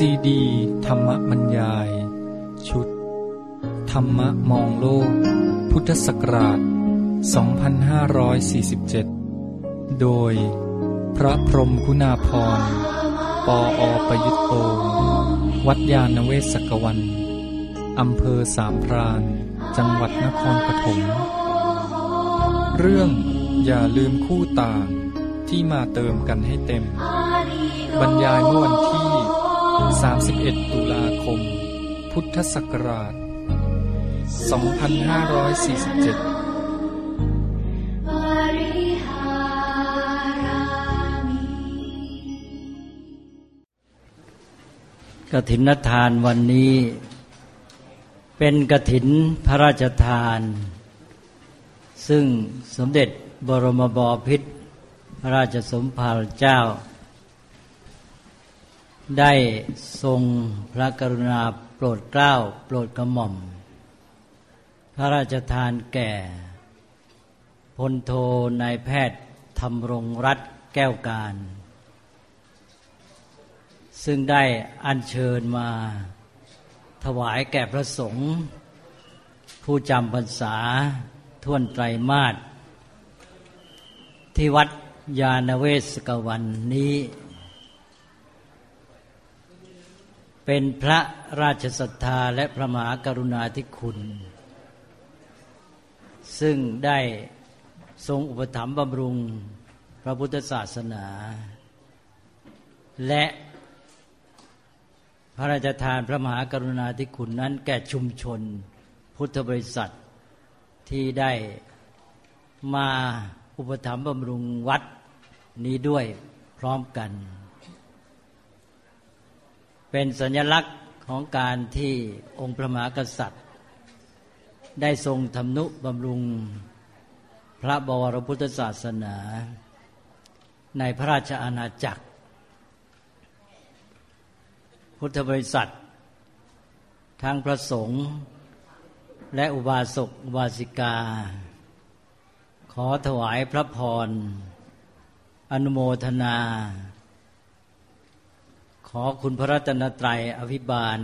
ซีดี ธรรมบรรยาย ชุด ธรรมะมองโลก พุทธศักราช 2547 โดย พระพรมคุณาพร ปออประยุตโต วัดยาณเวศกวัน อำเภอสามพราน จังหวัดนครปฐม เรื่องอย่าลืมคู่ต่างที่มาเติมกันให้เต็ม บรรยายเมื่อวันที่ 31 ตุลาคม พุทธศักราช 2547กถินทานวันนี้ เป็นกถินพระราชทาน ซึ่งสมเด็จบรมบพิตรพระราชสมภารเจ้า ได้ทรงพระกรุณาโปรดเกล้าโปรดกระหม่อม พระราชทานแก่พลโทนายแพทย์ธรรมรงรัตแก้วการ ซึ่งได้อัญเชิญมาถวายแก่พระสงฆ์ผู้จำพรรษาท่วนไตรมาสที่วัดยาณเวศกวันนี้ เป็นพระราชศรัทธาและพระมหากรุณาธิคุณ ซึ่งได้ทรงอุปถัมภ์บำรุงพระพุทธศาสนา และพระราชทานพระมหากรุณาธิคุณนั้นแก่ชุมชน พุทธบริษัทที่ได้มาอุปถัมภ์บำรุงวัดนี้ด้วยพร้อมกัน เป็นสัญลักษณ์ของการที่องค์พระมหากษัตริย์ ได้ทรงทำนุบำรุงพระบวรพุทธศาสนา ในพระราชอาณาจักร พุทธบริษัท ทั้งพระสงฆ์และอุบาสกอุบาสิกา ขอถวายพระพร อนุโมทนา อคุณพระรัตนตรัยอภิบาล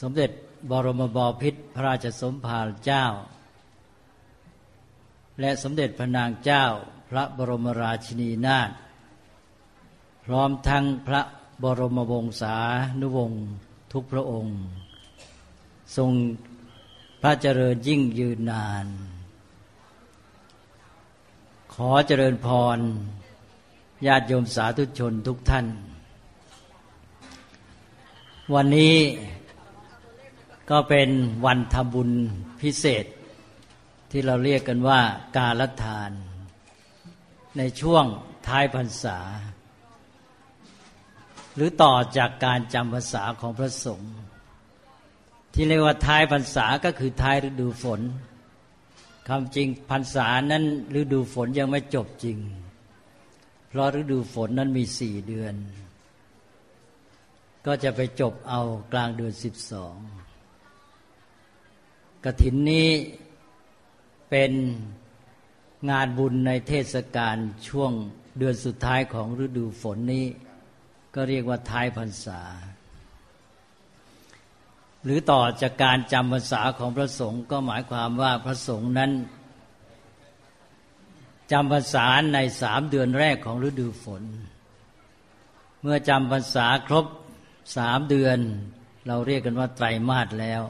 สมเด็จบรมบพิตรพระราชสมภารเจ้า และสมเด็จพระนางเจ้าพระบรมราชินีนาถพร้อมทั้งพระบรมวงศานุวงศ์ทุกพระองค์ ทรงพระเจริญยิ่งยืนนาน ขอเจริญพรญาติโยมสาธุชนทุกท่าน วันนี้ก็เป็นวันทำบุญพิเศษ ที่เราเรียกกันว่า กาลทาน ในช่วงท้ายพรรษา หรือต่อจากการจำภาษาของพระสงฆ์ที่เรียกว่าท้ายพรรษาก็คือท้ายฤดูฝนคำจริงพรรษานั้นฤดูฝนยังไม่จบจริง เพราะฤดูฝนนั้นมีสี่เดือน ก็จะไปจบเอากลางเดือนสิบสองกระถินนี้เป็นงานบุญในเทศกาลช่วงเดือนสุดท้ายของฤดูฝนนี้ ก็เรียกว่าท้ายพรรษา หรือต่อจากการจำพรรษาของพระสงฆ์ก็หมายความว่าพระสงฆ์นั้นจำพรรษาในสามเดือนแรกของฤดูฝน เมื่อจำพรรษาครบ สามเดือน เราเรียกกันว่าไตรมาสแล้ว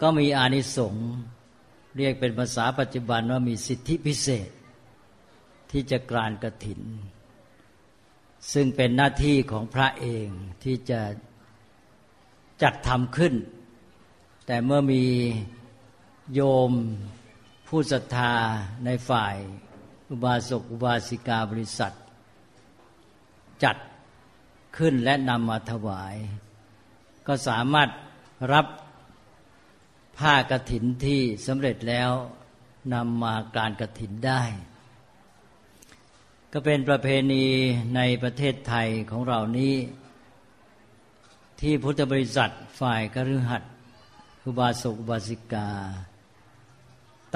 ก็มีอานิสงส์เรียกเป็นภาษาปัจจุบันว่ามีสิทธิพิเศษ ที่จะกรานกระถิน ซึ่งเป็นหน้าที่ของพระเองที่จะจัดทำขึ้น แต่เมื่อมีโยมผู้ศรัทธาในฝ่าย อุบาสกอุบาสิกาบริษัท จัด ขึ้นและนำมาถวาย ก็สามารถรับผ้ากระถินที่สำเร็จแล้วนำมาการกระถินได้ ก็เป็นประเพณีในประเทศไทยของเรานี้ ที่พุทธบริษัทฝ่ายกฤหัสอุบาสกุบาสิกา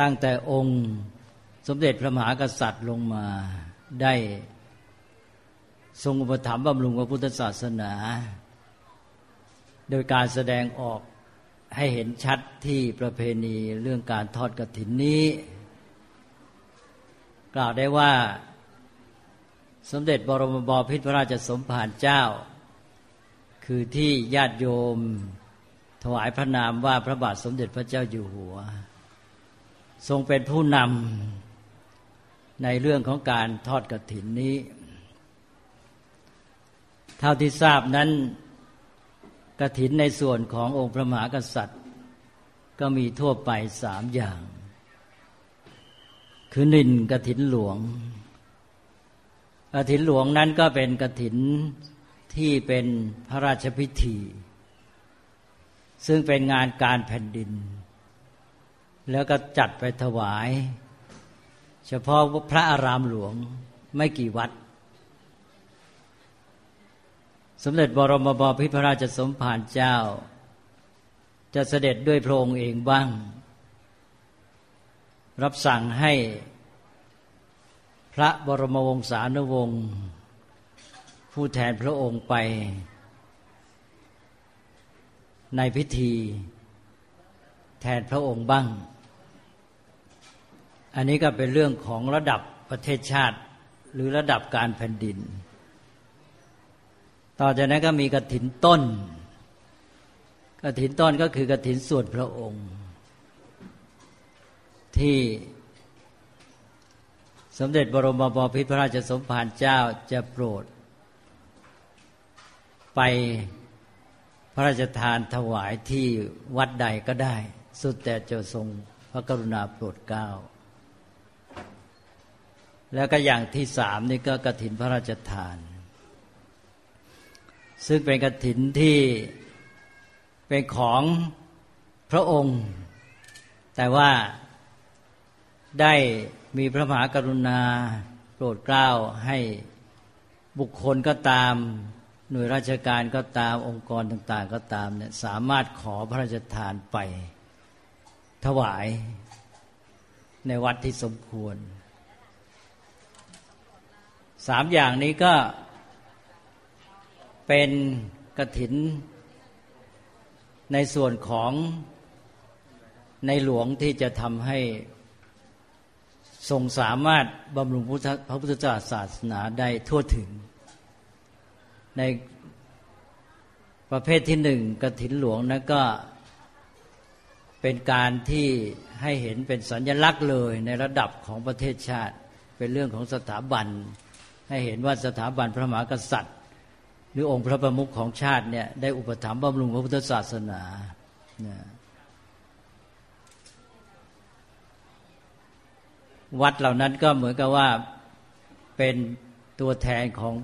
ตั้งแต่องค์สมเด็จพระมหากษัตริย์ลงมาได้ ทรงอุปถัมภ์บำรุงพระพุทธศาสนา โดยการแสดงออกให้เห็นชัดที่ประเพณีเรื่องการทอดกระถินนี้ กล่าวได้ว่าสมเด็จบรมบพิตรพระราชสมภารเจ้า คือที่ญาติโยมถวายพระนามว่าพระบาทสมเด็จพระเจ้าอยู่หัว ทรงเป็นผู้นำในเรื่องของการทอดกระถินนี้ เท่าที่ทราบนั้นกระถินในส่วนขององค์พระมหากษัตริย์ ก็มีทั่วไปสามอย่าง คือหนึ่งกระถินหลวงกระถินหลวงนั้นก็เป็นกระถินที่เป็นพระราชพิธี ซึ่งเป็นงานการแผ่นดิน แล้วก็จัดไปถวาย เฉพาะพระอารามหลวงไม่กี่วัด สมเด็จบรมบพิพระราชสมภารเจ้า จะเสด็จด้วยพระองค์เองบ้าง รับสั่งให้พระบรมวงศานุวงศ์ผู้แทนพระองค์ไป ในพิธี แทนพระองค์บ้าง อันนี้ก็เป็นเรื่องของระดับประเทศชาติหรือระดับการแผ่นดิน ต่อจากนั้นก็มีกระถินต้นกระถินต้นก็คือกระถินส่วนพระองค์ ที่สมเด็จบรมบพิตรพระราชสมภารเจ้าจะโปรด ไปพระราชทานถวายที่วัดใดก็ได้ สุดแต่จะทรงพระกรุณาโปรดเกล้าแล้วก็อย่างที่สามนี่ก็กระถินพระราชทาน ซึ่งเป็นกระถินที่เป็นของพระองค์ แต่ว่าได้มีพระมหากรุณาโปรดเกล้าให้บุคคลก็ตาม หน่วยราชการก็ตามองค์กรต่าง ๆ ก็ตามเนี่ยสามารถขอพระราชทานไปถวายในวัดที่สมควร สามอย่างนี้ก็ เป็นกระถิน ในส่วนของในหลวงที่จะทำให้ทรงสามารถบำรุงพระพุทธศาสนาได้ทั่วถึง ในประเภทที่หนึ่งกระถินหลวงนั้นก็เป็นการที่ให้เห็นเป็นสัญลักษณ์เลยในระดับของประเทศชาติ เป็นเรื่องของสถาบัน ให้เห็นว่าสถาบันพระมหากษัตริย์ หรือองค์พระประมุขของชาติเนี่ยได้อุปถัมภ์บำรุงพระพุทธศาสนาวัดเหล่านั้นก็เหมือนกับว่าเป็นตัวแทนของ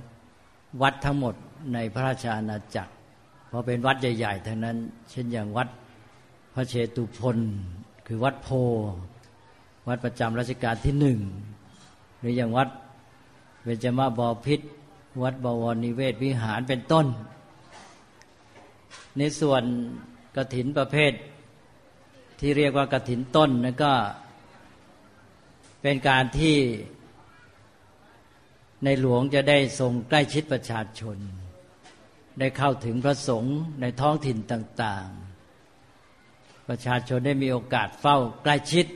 วัดทั้งหมดในพระราชอาณาจักร เพราะเป็นวัดใหญ่ๆทั้งนั้น เช่นอย่างวัดพระเชตุพนคือวัดโพ วัดประจำรัชกาลที่หนึ่ง หรืออย่างวัดเวจมาบอพิษ วัดบวรนิเวศวิหารเป็นต้น ในส่วนกระถินประเภท ที่เรียกว่ากระถินต้นนั่นก็เป็นการที่ในหลวงจะได้ทรงใกล้ชิดประชาชน ได้เข้าถึงพระสงฆ์ในท้องถิ่นต่าง ๆ ประชาชนได้มีโอกาสเฝ้าใกล้ชิด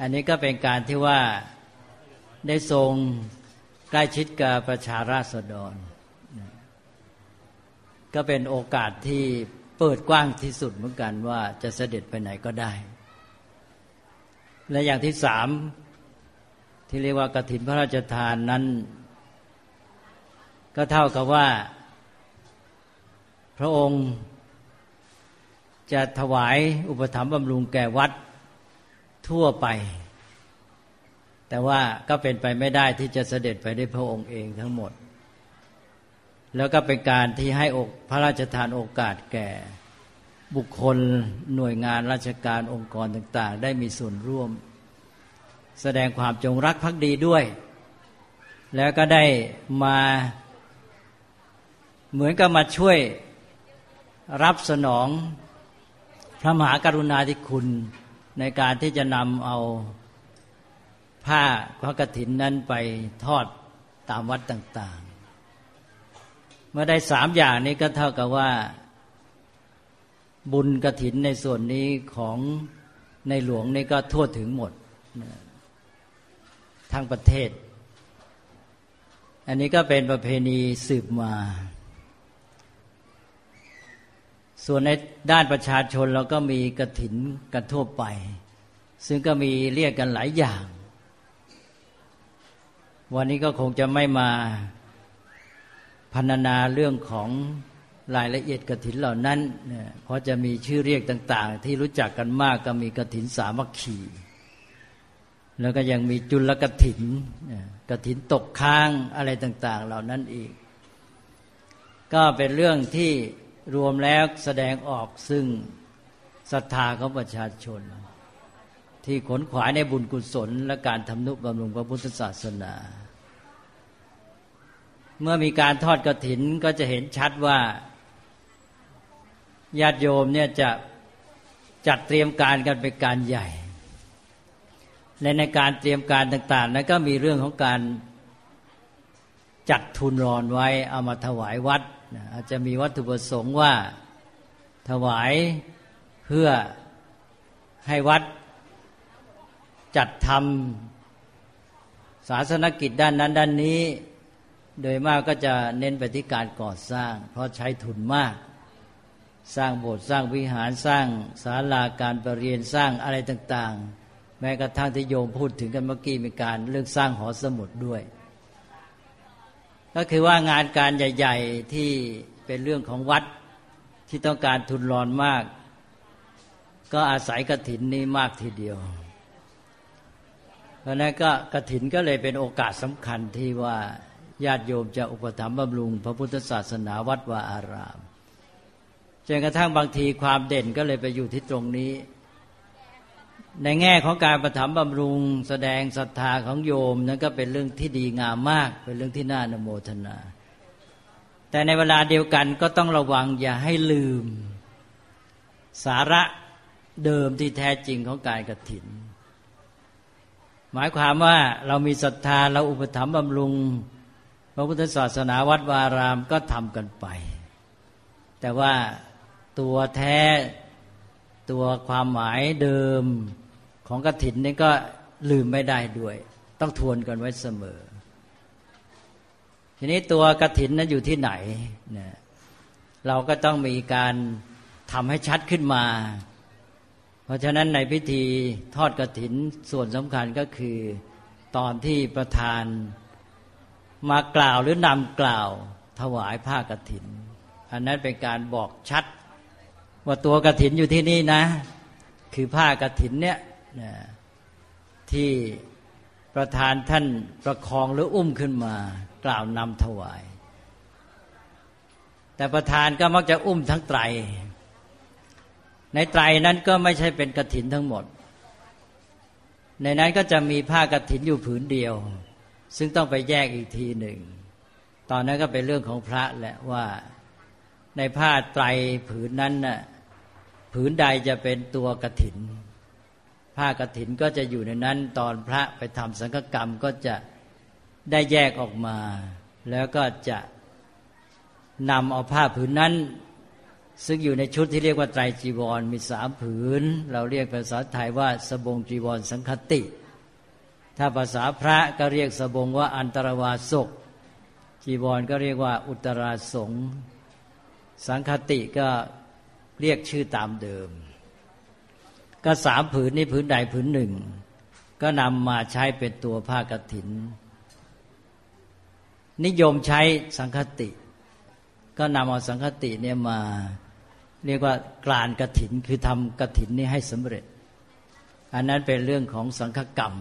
อันนี้ก็เป็นการที่ว่าได้ทรง ใกล้ชิดกับประชาราษฎร ก็เป็นโอกาสที่เปิดกว้างที่สุดเหมือนกันว่าจะเสด็จไปไหนก็ได้ และอย่างที่สามที่เรียกว่ากฐินพระราชทานนั้น ก็เท่ากับว่า พระองค์จะถวายอุปถัมภ์บำรุงแก่วัดทั่วไป แต่ว่าก็เป็นไปไม่ได้ที่จะเสด็จไปได้พระองค์เองทั้งหมด แล้วก็เป็นการที่ให้อกพระราชทานโอกาสแก่ บุคคลหน่วยงานราชการองค์กรต่างๆ ได้มีส่วนร่วม แสดงความจงรักภักดีด้วย แล้วก็ได้มาเหมือนกับมาช่วยรับสนองพระมหากรุณาธิคุณในการที่จะนำเอา ผ้าพระกฐินนั้นไปทอดตามวัดต่าง ๆ เมื่อได้สามอย่างนี้ก็เท่ากับว่า บุญกระถินในส่วนนี้ของในหลวงนี่ก็ทั่วถึงหมดทั้งประเทศ อันนี้ก็เป็นประเพณีสืบมา ส่วนในด้านประชาชนเราก็มีกระถินกันทั่วไป ซึ่งก็มีเรียกกันหลายอย่าง วันนี้ก็คงจะไม่มาพันนาเรื่องของรายละเอียดกระถินเหล่านั้น เพราะจะมีชื่อเรียกต่าง ๆ ที่รู้จักกันมากก็มีกระถินสามัคคีแล้วก็ยังมีจุลกระถินกระถินตกค้างอะไรต่าง ๆ เหล่านั้นอีก ก็เป็นเรื่องที่รวมแล้วแสดงออกซึ่งศรัทธาของประชาชน ที่ขนขวายในบุญกุศล และการทำนุบำรุงพระพุทธศาสนา เมื่อมีการทอดกระถินก็จะเห็นชัดว่าญาติโยมเนี่ยจะจัดเตรียมการกันเป็นการใหญ่ และในการเตรียมการต่างๆนั้นก็มีเรื่องของการจัดทุนรอนไว้เอามาถวายวัดอาจจะมีวัตถุประสงค์ว่าถวายเพื่อให้วัดจัดทำศาสนกิจด้านนั้นด้านนี้ โดยมากก็จะเน้นไปที่การก่อสร้าง เพราะใช้ทุนมาก สร้างโบสถ์สร้างวิหารสร้างศาลาการประเรียนสร้างอะไรต่างๆ แม้กระทั่งที่โยมพูดถึงกันเมื่อกี้มีการเรื่องสร้างหอสมุดด้วย ก็คือว่างานการใหญ่ ๆที่เป็นเรื่องของวัดที่ต้องการทุนรอนมาก ก็อาศัยกระถินนี้มากทีเดียวเพราะนั้นก็กระถินก็เลยเป็นโอกาสสำคัญที่ว่า ญาติโยมจะอุปถัมภ์บำรุง พระพุทธศาสนาวัดวาอารามจนกระทั่งบางทีความเด่นก็เลยไปอยู่ที่ตรงนี้ ในแง่ของการประถมบำรุง แสดงศรัทธาของโยมนั้นก็เป็นเรื่องที่ดีงามมาก เป็นเรื่องที่น่านโมทนา แต่ในเวลาเดียวกันก็ต้องระวังอย่าให้ลืม สาระเดิมที่แท้จริงของการกระถิน หมายความว่าเรามีศรัทธาเราอุปถัมภ์บำรุง พระพุทธศาสนาวัดวารามก็ทำกันไป แต่ว่าตัวแท้ตัวความหมายเดิมของกถินนี่ก็ลืมไม่ได้ด้วย ต้องทวนกันไว้เสมอ ทีนี้ตัวกถินนั้นอยู่ที่ไหนเนี่ยเราก็ต้องมีการทำให้ชัดขึ้นมา เพราะฉะนั้นในพิธีทอดกถินส่วนสำคัญก็คือ ตอนที่ประธาน มากล่าวหรือนำกล่าวถวายผ้ากถิน อันนั้นเป็นการบอกชัด ว่าตัวกถินอยู่ที่นี่นะ คือผ้ากถินเนี่ยที่ประธานท่านประคองหรืออุ้มขึ้นมา กล่าวนำถวาย แต่ประธานก็มักจะอุ้มทั้งไตร ในไตรนั้นก็ไม่ใช่เป็นกถินทั้งหมด ในนั้นก็จะมีผ้ากถินอยู่ผืนเดียว ซึ่งต้องไปแยกอีกทีหนึ่ง ตอนนั้นก็เป็นเรื่องของพระแหละว่าในผ้าไตรผืนนั้นน่ะผืนใดจะเป็นตัวกระถิน ผ้ากระถินก็จะอยู่ในนั้น ตอนพระไปทำสังฆกรรมก็จะได้แยกออกมา แล้วก็จะนำเอาผ้าผืนนั้น ซึ่งอยู่ในชุดที่เรียกว่าไตรจีวรมีสามผืน เราเรียกภาษาไทยว่าสบงจีวรสังคติ ถ้าภาษาพระก็เรียกสบงว่าอันตรวาสกจีวรก็เรียกว่าอุตราสงสังคติก็เรียกชื่อตามเดิม ก็สามผืนนี้ผืนใดผืนหนึ่ง ก็นำมาใช้เป็นตัวผ้ากฐิน นิยมใช้สังคติ ก็นำเอาสังคติเนี่ยมาเรียกว่ากลานกฐินคือทำกฐินนี้ให้สำเร็จ อันนั้นเป็นเรื่องของสังฆกรรม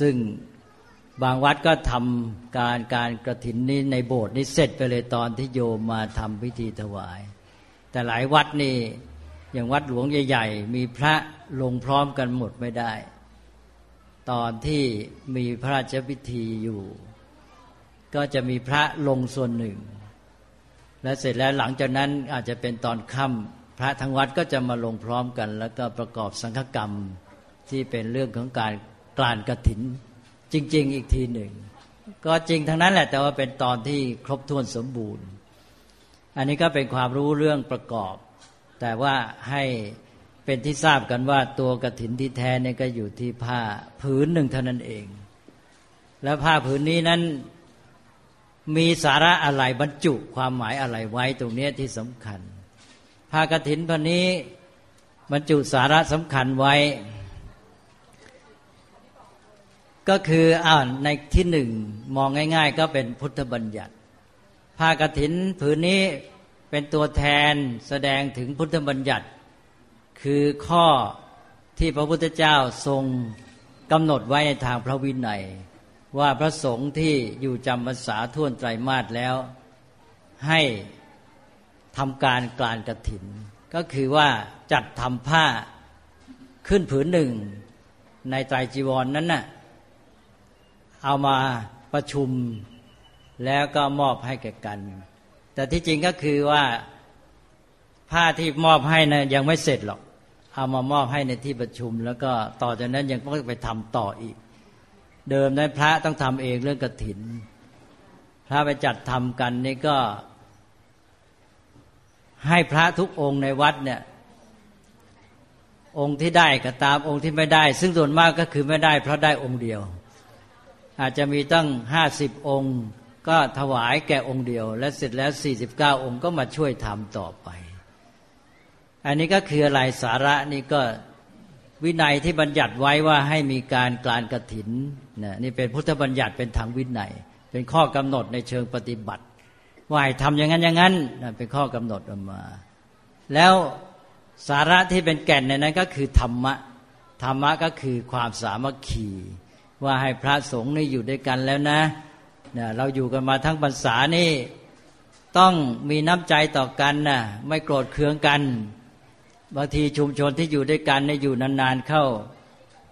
ซึ่งบางวัดก็ทำการการกระถินนี้ในโบสถ์นี้เสร็จไปเลยตอนที่โยมมาทำพิธีถวาย แต่หลายวัดนี่อย่างวัดหลวงใหญ่ ๆ มีพระลงพร้อมกันหมดไม่ได้ ตอนที่มีพระราชพิธีอยู่ ก็จะมีพระลงส่วนหนึ่ง และเสร็จแล้วหลังจากนั้นอาจจะเป็นตอนค่ำพระทั้งวัดก็จะมาลงพร้อมกัน แล้วก็ประกอบสังฆกรรมที่เป็นเรื่องของการ กลานกระถิน จริง ๆ อีกทีหนึ่ง ก็จริงทั้งนั้นแหละ แต่ว่าเป็นตอนที่ครบถ้วนสมบูรณ์ อันนี้ก็เป็นความรู้เรื่องประกอบ แต่ว่าให้เป็นที่ทราบกันว่าตัวกระถินที่แท้เนี่ยก็อยู่ที่ผ้าผืนหนึ่งเท่านั้นเอง แล้วผ้าผืนนี้นั้นมีสาระอะไรบรรจุความหมายอะไรไว้ตรงนี้ที่สำคัญผ้ากระถินพันนี้บรรจุสาระสำคัญไว้ ก็คืออ้าวในที่หนึ่งมองง่าย ๆ ก็เป็นพุทธบัญญัติผ้ากระถินผืนนี้เป็นตัวแทนแสดงถึงพุทธบัญญัติ คือข้อที่พระพุทธเจ้าทรงกำหนดไว้ในทางพระวินัย ว่าพระสงฆ์ที่อยู่จำพรรษาท่วนไตรมาสแล้ว ให้ทำการกลานกระถิน ก็คือว่าจัดทำผ้าขึ้นผืนหนึ่งในไตรจีวรนนั้นน่ะ เอามาประชุมแล้วก็มอบให้แก่กัน แต่ที่จริงก็คือว่าผ้าที่มอบให้นะยังไม่เสร็จหรอก เอามามอบให้ในที่ประชุม แล้วก็ต่อจากนั้นยังต้องไปทำต่ออีก เดิมนั้นพระต้องทำเองเรื่องกระถิน พระไปจัดทำกันนี่ก็ ให้พระทุกองค์ในวัดเนี่ย องค์ที่ได้ก็ตามองค์ที่ไม่ได้ ซึ่งส่วนมากก็คือไม่ได้เพราะได้องค์เดียว อาจจะมีตั้งห้าสิบองค์ ก็ถวายแก่องค์เดียว และเสร็จแล้วสี่สิบเก้าองค์ก็มาช่วยทำต่อไป อันนี้ก็คืออะไรสาระนี่ก็วินัยที่บัญญัติไว้ว่าให้มีการกลานกระถินนะนี่เป็นพุทธบัญญัติเป็นทางวินัย เป็นข้อกำหนดในเชิงปฏิบัติว่าให้ทำอย่างนั้นอย่างนั้นเป็นข้อกำหนดออกมา แล้วสาระที่เป็นแก่นในนั้นก็คือธรรมะธรรมะก็คือความสามัคคี ว่าให้พระสงฆ์นี่อยู่ด้วยกันแล้วนะเนี่ยเราอยู่กันมาทั้งพรรษานี่ ต้องมีน้ำใจต่อกันนะไม่โกรธเคืองกันบางทีชุมชนที่อยู่ด้วยกันเนี่ยอยู่นานๆเข้า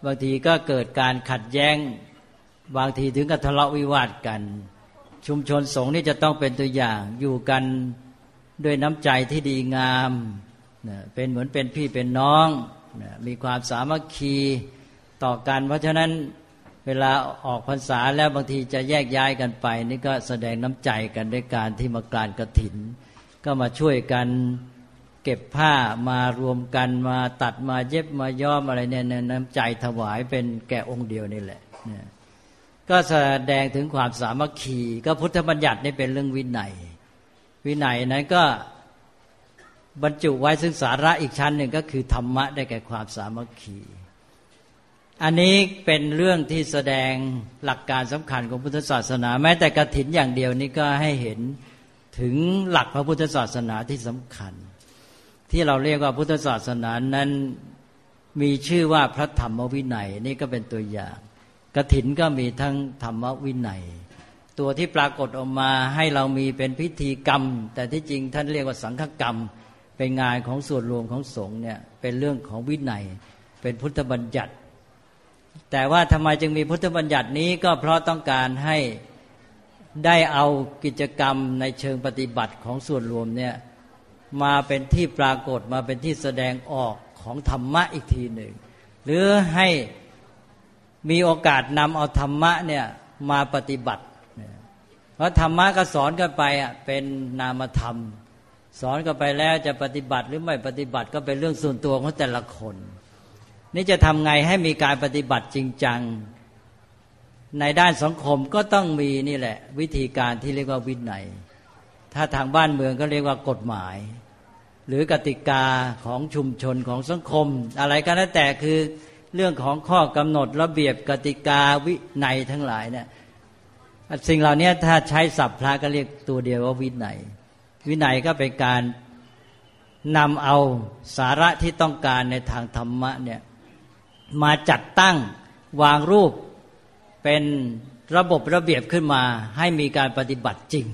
บางทีก็เกิดการขัดแย้ง บางทีถึงกับทะเลาะวิวาทกัน ชุมชนสงฆ์นี่จะต้องเป็นตัวอย่างอยู่กันด้วยน้ำใจที่ดีงามเป็นเหมือนเป็นพี่เป็นน้อง มีความสามัคคีต่อกัน เพราะฉะนั้น เวลาออกพรรษาแล้วบางทีจะแยกย้ายกันไป นี่ก็แสดงน้ำใจกันด้วยการที่มากรานกระถิน ก็มาช่วยกันเก็บผ้ามารวมกันมาตัดมาเย็บมาย้อมอะไรเนี่ยน้ำใจถวายเป็นแก่องค์เดียวนี่แหละก็แสดงถึงความสามัคคี ก็พุทธบัญญัตินี่เป็นเรื่องวินัย วินัยนั้นก็บรรจุไว้ซึ่งสาระอีกชั้นหนึ่งก็คือธรรมะได้แก่ความสามัคคี อันนี้เป็นเรื่องที่แสดงหลักการสำคัญของพุทธศาสนา แม้แต่กระถินอย่างเดียวนี้ก็ให้เห็นถึงหลักพระพุทธศาสนาที่สำคัญ ที่เราเรียกว่าพุทธศาสนานั้นมีชื่อว่าพระธรรมวินัยนี่ก็เป็นตัวอย่างกระถินก็มีทั้งธรรมวินัย ตัวที่ปรากฏออกมาให้เรามีเป็นพิธีกรรม แต่ที่จริงท่านเรียกว่าสังฆกรรม เป็นงานของส่วนรวมของสงฆ์เนี่ยเป็นเรื่องของวินัย เป็นพุทธบัญญัติ แต่ว่าทำไมจึงมีพุทธบัญญัตินี้ก็เพราะต้องการให้ได้เอากิจกรรมในเชิงปฏิบัติของส่วนรวมเนี่ยมาเป็นที่ปรากฏมาเป็นที่แสดงออกของธรรมะอีกทีหนึ่ง หรือให้มีโอกาสนำเอาธรรมะเนี่ยมาปฏิบัติ เพราะธรรมะก็สอนกันไปอะเป็นนามธรรม สอนกันไปแล้วจะปฏิบัติหรือไม่ปฏิบัติก็เป็นเรื่องส่วนตัวของแต่ละคน นี่จะทำไงให้มีการปฏิบัติจริงจัง ในด้านสังคมก็ต้องมีนี่แหละ วิธีการที่เรียกว่าวินัย ถ้าทางบ้านเมืองก็เรียกว่ากฎหมาย หรือกติกาของชุมชนของสังคม อะไรก็แล้วแต่คือเรื่องของข้อกำหนดระเบียบกติกาวินัยทั้งหลายเนี่ยสิ่งเหล่านี้ถ้าใช้ศัพท์พระก็เรียกตัวเดียวว่าวินัย วินัยก็เป็นการนำเอาสาระที่ต้องการในทางธรรมะเนี่ย มาจัดตั้งวางรูปเป็นระบบระเบียบขึ้นมาให้มีการปฏิบัติจริง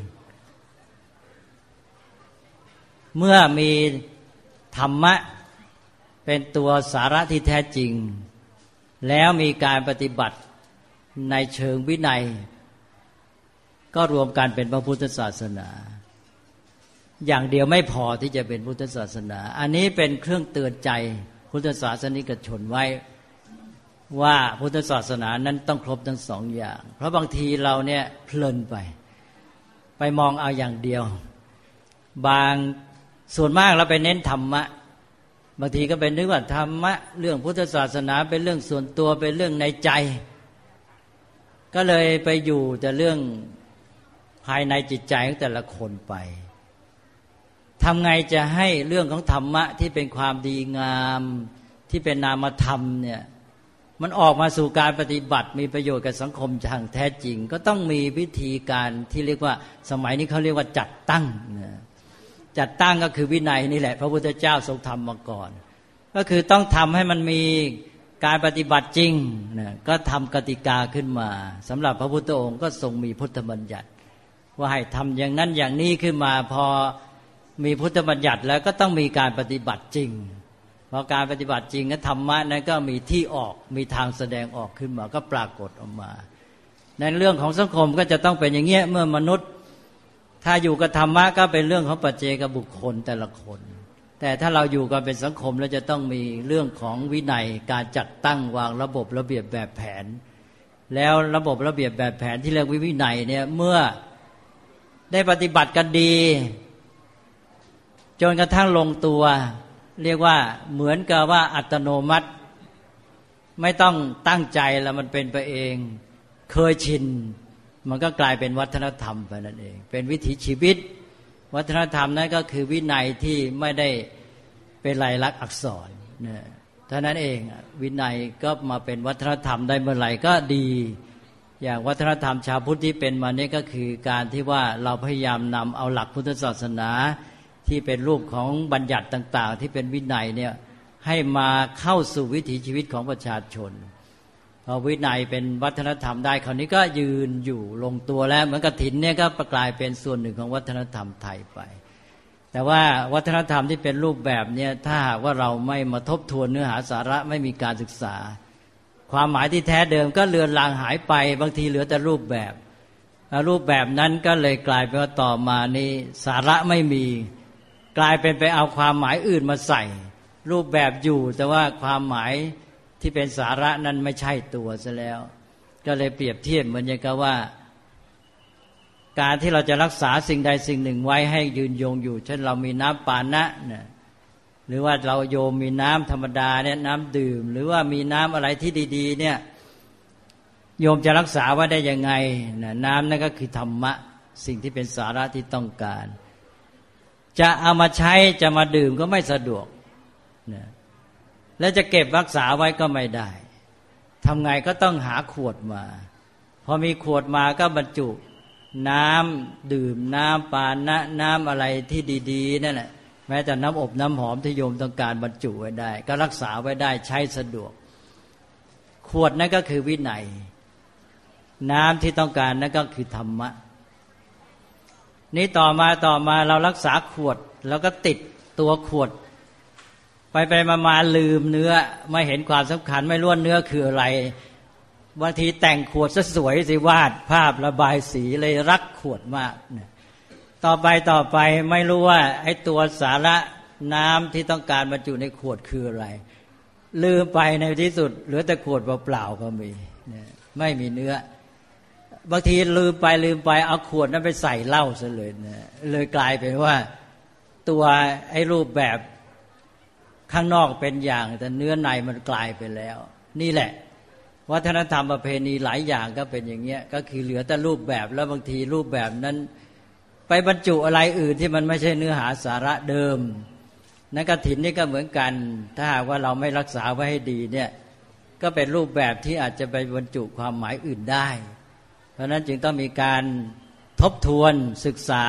เมื่อมีธรรมะเป็นตัวสาระที่แท้จริง แล้วมีการปฏิบัติในเชิงวินัย ก็รวมกันเป็นพระพุทธศาสนา อย่างเดียวไม่พอที่จะเป็นพุทธศาสนา อันนี้เป็นเครื่องเตือนใจพุทธศาสนิกชนไว้ ว่าพุทธศาสนานั้นต้องครบทั้งสองอย่าง เพราะบางทีเราเนี่ยเพลินไป ไปมองเอาอย่างเดียว บางส่วนมากเราไปเน้นธรรมะ บางทีก็เป็นนึกว่าธรรมะ เรื่องพุทธศาสนาเป็นเรื่องส่วนตัวเป็นเรื่องในใจ ก็เลยไปอยู่แต่เรื่องภายในจิตใจของแต่ละคนไปทำไงจะให้เรื่องของธรรมะที่เป็นความดีงามที่เป็นนามธรรมเนี่ย มันออกมาสู่การปฏิบัติมีประโยชน์กับสังคมทางแท้จริง ก็ต้องมีวิธีการที่เรียกว่า สมัยนี้เขาเรียกว่าจัดตั้งจัดตั้งก็คือวินัยนี่แหละ พระพุทธเจ้าทรงทำมาก่อน ก็คือต้องทำให้มันมีการปฏิบัติจริงนะก็ทำกติกาขึ้นมาสำหรับพระพุทธองค์ก็ทรงมีพุทธบัญญัติ ว่าให้ทำอย่างนั้นอย่างนี้ขึ้นมาพอมีพุทธบัญญัติแล้วก็ต้องมีการปฏิบัติจริง พอการปฏิบัติจริงธรรมะนั้นก็มีที่ออกมีทางแสดงออกขึ้นมา ก็ปรากฏออกมาในเรื่องของสังคมก็จะต้องเป็นอย่างเงี้ยเมื่อมนุษย์ ถ้าอยู่กับธรรมะก็เป็นเรื่องของปัจเจกบุคคลแต่ละคน แต่ถ้าเราอยู่กันเป็นสังคมแล้วจะต้องมีเรื่องของวินัยการจัดตั้งวางระบบระเบียบแบบแผน แล้วระบบระเบียบแบบแผนที่เรียกวินัยเนี่ยเมื่อได้ปฏิบัติกันดี จนกระทั่งลงตัว เรียกว่าเหมือนกับว่าอัตโนมัติ ไม่ต้องตั้งใจแล้วมันเป็นไปเอง เคยชิน มันก็กลายเป็นวัฒนธรรมไปนั่นเอง เป็นวิถีชีวิต วัฒนธรรมนั้นก็คือวินัยที่ไม่ได้เป็นลายลักษณ์อักษรเนี่ยท่านั้นเองวินัยก็มาเป็นวัฒนธรรมได้เมื่อไหร่ก็ดี อย่างวัฒนธรรมชาวพุทธที่เป็นมานี้ก็คือการที่ว่าเราพยายามนำเอาหลักพุทธศาสนา ที่เป็นรูปของบัญญัติต่าง ๆ ที่เป็นวินัยเนี่ยให้มาเข้าสู่วิถีชีวิตของประชาชนพอวินัยเป็นวัฒนธรรมได้คราวนี้ก็ยืนอยู่ลงตัวแล้วเหมือนกับถินเนี่ยก็ประกลายเป็นส่วนหนึ่งของวัฒนธรรมไทยไป แต่ว่าวัฒนธรรมที่เป็นรูปแบบเนี่ยถ้าหากว่าเราไม่มาทบทวนเนื้อหาสาระไม่มีการศึกษา ความหมายที่แท้เดิมก็เลือนลางหายไป บางทีเหลือแต่รูปแบบรูปแบบนั้นก็เลยกลายเป็นว่าต่อมานี้สาระไม่มี กลายเป็นไปเอาความหมายอื่นมาใส่ รูปแบบอยู่ แต่ว่าความหมายที่เป็นสาระนั้นไม่ใช่ตัวซะแล้ว ก็เลยเปรียบเทียบเหมือนอย่างกับว่า การที่เราจะรักษาสิ่งใดสิ่งหนึ่งไว้ให้ยืนยงอยู่ เช่นเรามีน้ำปานะเนี่ยหรือว่าเราโยมมีน้ำธรรมดาเนี่ยน้ำดื่ม หรือว่ามีน้ำอะไรที่ดี ๆ เนี่ยโยมจะรักษาไว้ได้ยังไงน้ำนั่นก็คือธรรมะ สิ่งที่เป็นสาระที่ต้องการ จะเอามาใช้จะมาดื่มก็ไม่สะดวกนะแล้วจะเก็บรักษาไว้ก็ไม่ได้ทำไงก็ต้องหาขวดมา พอมีขวดมาก็บรรจุ น้ำดื่มน้ำปานะน้ำอะไรที่ดีๆนั่นแหละแม้แต่น้ำอบน้ำหอมที่โยมต้องการบรรจุไว้ได้ ก็รักษาไว้ได้ใช้สะดวก ขวดนั่นก็คือวินัย น้ำที่ต้องการนั่นก็คือธรรมะ นี่ต่อมาต่อมาเรารักษาขวด แล้วก็ติดตัวขวด ไปไปมามาลืมเนื้อ ไม่เห็นความสำคัญไม่ล้วนเนื้อคืออะไรบางทีแต่งขวดซะสวยสิวาดภาพระบายสีเลยรักขวดมาก ต่อไปต่อไปไม่รู้ว่าไอ้ตัวสาระน้ำที่ต้องการบรรจุในขวดคืออะไร ลืมไปในที่สุดเหลือแต่ขวดเปล่าๆก็มี ไม่มีเนื้อ บางทีลืมไปลืมไปเอาขวดนั้นไปใส่เหล้าซะเลยนะเลยกลายเป็นว่า ตัวไอ้รูปแบบข้างนอกเป็นอย่าง แต่เนื้อในมันกลายไปแล้ว นี่แหละ วัฒนธรรมประเพณีหลายอย่างก็เป็นอย่างเงี้ย ก็คือเหลือแต่รูปแบบแล้วบางทีรูปแบบนั้น ไปบรรจุอะไรอื่นที่มันไม่ใช่เนื้อหาสาระเดิมนักกถินนี่ก็เหมือนกัน ถ้าหากว่าเราไม่รักษาไว้ให้ดีเนี่ยก็เป็นรูปแบบที่อาจจะไปบรรจุความหมายอื่นได้ ราะนั้นจึงต้องมีการทบทวนศึกษา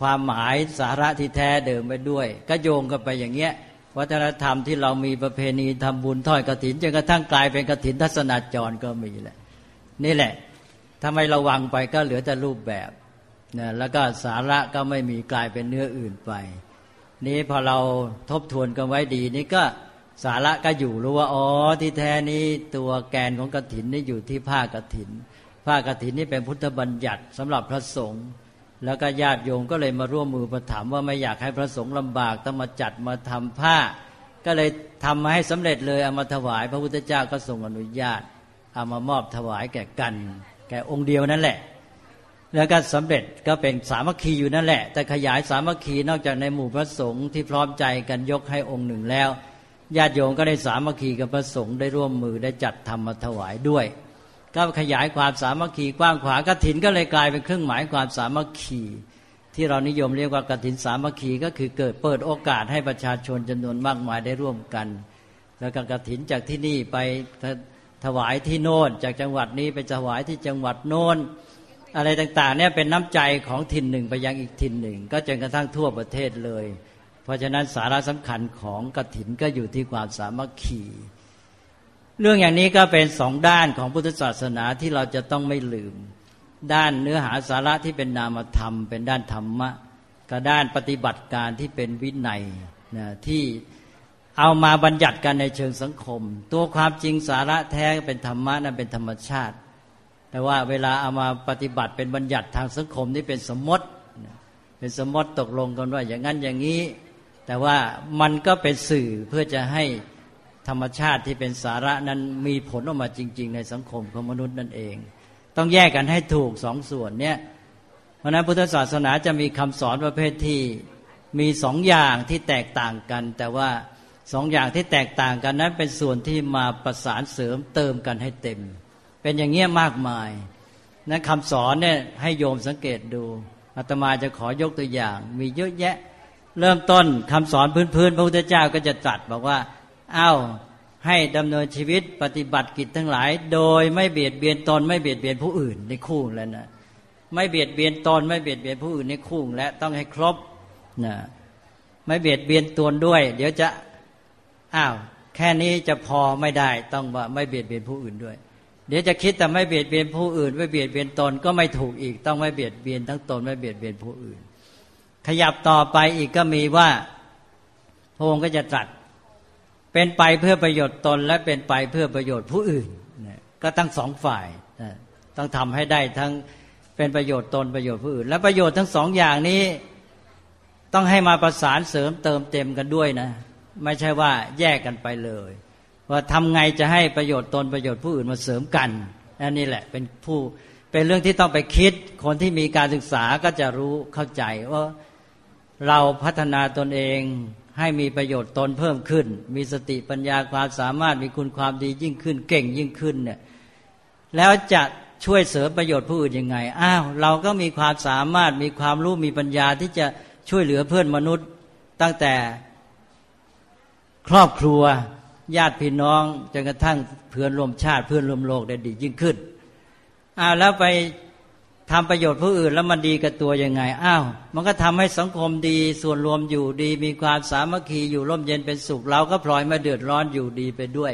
ความหมายสาระที่แท้เดิมไปด้วย ก็โยงกันไปอย่างเงี้ย วัฒนธรรมที่เรามีประเพณีทำบุญทอดกระถินจนกระทั่งกลายเป็นกระถินทัศนาจรก็มีแหละ นี่แหละถ้าไม่ระวังไปก็เหลือแต่รูปแบบนะแล้วก็สาระก็ไม่มีกลายเป็นเนื้ออื่นไป นี้พอเราทบทวนกันไว้ดีนี่ก็สาระก็อยู่รู้ว่าอ๋อที่แท้นี้ตัวแกนของกระถินนี่อยู่ที่ผ้ากระถิน ผ้ากฐินนี่เป็นพุทธบัญญัติสำหรับพระสงฆ์แล้วก็ญาติโยมก็เลยมาร่วมมือมาถามว่าไม่อยากให้พระสงฆ์ลำบากต้องมาจัดมาทำผ้า ก็เลยทำมาให้สำเร็จเลยเอามาถวาย พระพุทธเจ้าก็ทรงอนุญาตเอามามอบถวายแก่กัน แก่องค์เดียวนั่นแหละ แล้วก็สำเร็จก็เป็นสามัคคีอยู่นั่นแหละ แต่ขยายสามัคคีนอกจากในหมู่พระสงฆ์ที่พร้อมใจกันยกให้องค์หนึ่งแล้ว ญาติโยมก็ได้สามัคคีกับพระสงฆ์ได้ร่วมมือได้จัดทำมาถวายด้วย ก็ขยายความสามัคคีกว้างขวางกฐินก็เลยกลายเป็นเครื่องหมายความสามัคคีที่เรานิยมเรียกว่ากฐินสามัคคีก็คือเกิดเปิดโอกาสให้ประชาชนจำนวนมากมายได้ร่วมกัน แล้วก็กฐินจากที่นี่ไปถวายที่โน่น จากจังหวัดนี้ไปถวายที่จังหวัดโน้นอะไรต่างๆเนี่ยเป็นน้ำใจของถิ่นหนึ่งไปยังอีกถิ่นหนึ่ง ก็จนกระทั่งทั่วประเทศเลย เพราะฉะนั้นสาระสำคัญของกฐินก็อยู่ที่ความสามัคคี เรื่องอย่างนี้ก็เป็นสองด้านของพุทธศาสนาที่เราจะต้องไม่ลืม ด้านเนื้อหาสาระที่เป็นนามธรรม เป็นด้านธรรมะกับด้านปฏิบัติการที่เป็นวินัยนะที่เอามาบัญญัติกันในเชิงสังคม ตัวความจริงสาระแท้เป็นธรรมะนั้นเป็นธรรมชาติ แต่ว่าเวลาเอามาปฏิบัติเป็นบัญญัติทางสังคมนี่เป็นสมมติ เป็นสมมติตกลงกันว่าอย่างนั้นอย่างนี้ แต่ว่ามันก็เป็นสื่อเพื่อจะให้ ธรรมชาติที่เป็นสาระนั้นมีผลออกมาจริง ๆ ในสังคมของมนุษย์นั่นเอง ต้องแยกกันให้ถูกสองส่วนเนี่ยเพราะนั้นพุทธศาสนาจะมีคำสอนประเภทที่มีสองอย่างที่แตกต่างกัน แต่ว่าสองอย่างที่แตกต่างกันนั้นเป็นส่วนที่มาประสานเสริมเติมกันให้เต็ม เป็นอย่างเงี้ยมากมายนั้นคำสอนเนี่ยให้โยมสังเกตดูอาตมาจะขอยกตัวอย่าง มีเยอะแยะ เริ่มต้นคำสอนพื้นๆพระพุทธเจ้าก็จะตรัสบอกว่า อ้าวให้ดำเนินชีวิตปฏิบัติกิจทั้งหลาย โดยไม่เบียดเบียนตนไม่เบียดเบียนผู้อื่นในคู่แล้วนะไม่เบียดเบียนตนไม่เบียดเบียนผู้อื่นในคู่และต้องให้ครบนะไม่เบียดเบียนตนด้วย เดี๋ยวจะอ้าวแค่นี้จะพอไม่ได้ต้องว่าไม่เบียดเบียนผู้อื่นด้วย เดี๋ยวจะคิดแต่ไม่เบียดเบียนผู้อื่น ไม่เบียดเบียนตนก็ไม่ถูกอีก ต้องไม่เบียดเบียนทั้งตนไม่เบียดเบียนผู้อื่น ขยับต่อไปอีกก็มีว่าพระองค์ก็จะตรัส เป็นไปเพื่อประโยชน์ตน และเป็นไปเพื่อประโยชน์ผู้อื่นก็ทั้งสองฝ่ายต้องทำให้ได้ทั้งเป็นประโยชน์ตนประโยชน์ผู้อื่น และประโยชน์ทั้งสองอย่างนี้ต้องให้มาประสานเสริมเติมเต็มกันด้วยนะ ไม่ใช่ว่าแยกกันไปเลย ว่าทำไงจะให้ประโยชน์ตนประโยชน์ผู้อื่นมาเสริมกันอันนี้แหละเป็นผู้เป็นเรื่องที่ต้องไปคิด คนที่มีการศึกษาก็จะรู้เข้าใจว่าเราพัฒนาตนเอง ให้มีประโยชน์ตนเพิ่มขึ้น มีสติปัญญาความสามารถมีคุณความดียิ่งขึ้น เก่งยิ่งขึ้นเนี่ยแล้วจะช่วยเสริมประโยชน์ผู้อื่นยังไงอ้าวเราก็มีความสามารถมีความรู้มีปัญญาที่จะช่วยเหลือเพื่อนมนุษย์ตั้งแต่ครอบครัวญาติพี่น้องจนกระทั่งเพื่อนร่วมชาติเพื่อนร่วมโลกได้ดียิ่งขึ้นอ้าวแล้วไป ทำประโยชน์ผู้อื่นแล้วมันดีกับตัวยังไง อ้าว มันก็ทำให้สังคมดี ส่วนรวมอยู่ดี มีความสามัคคีอยู่ร่มเย็นเป็นสุข เราก็พลอยมาเดือดร้อนอยู่ดีไปด้วย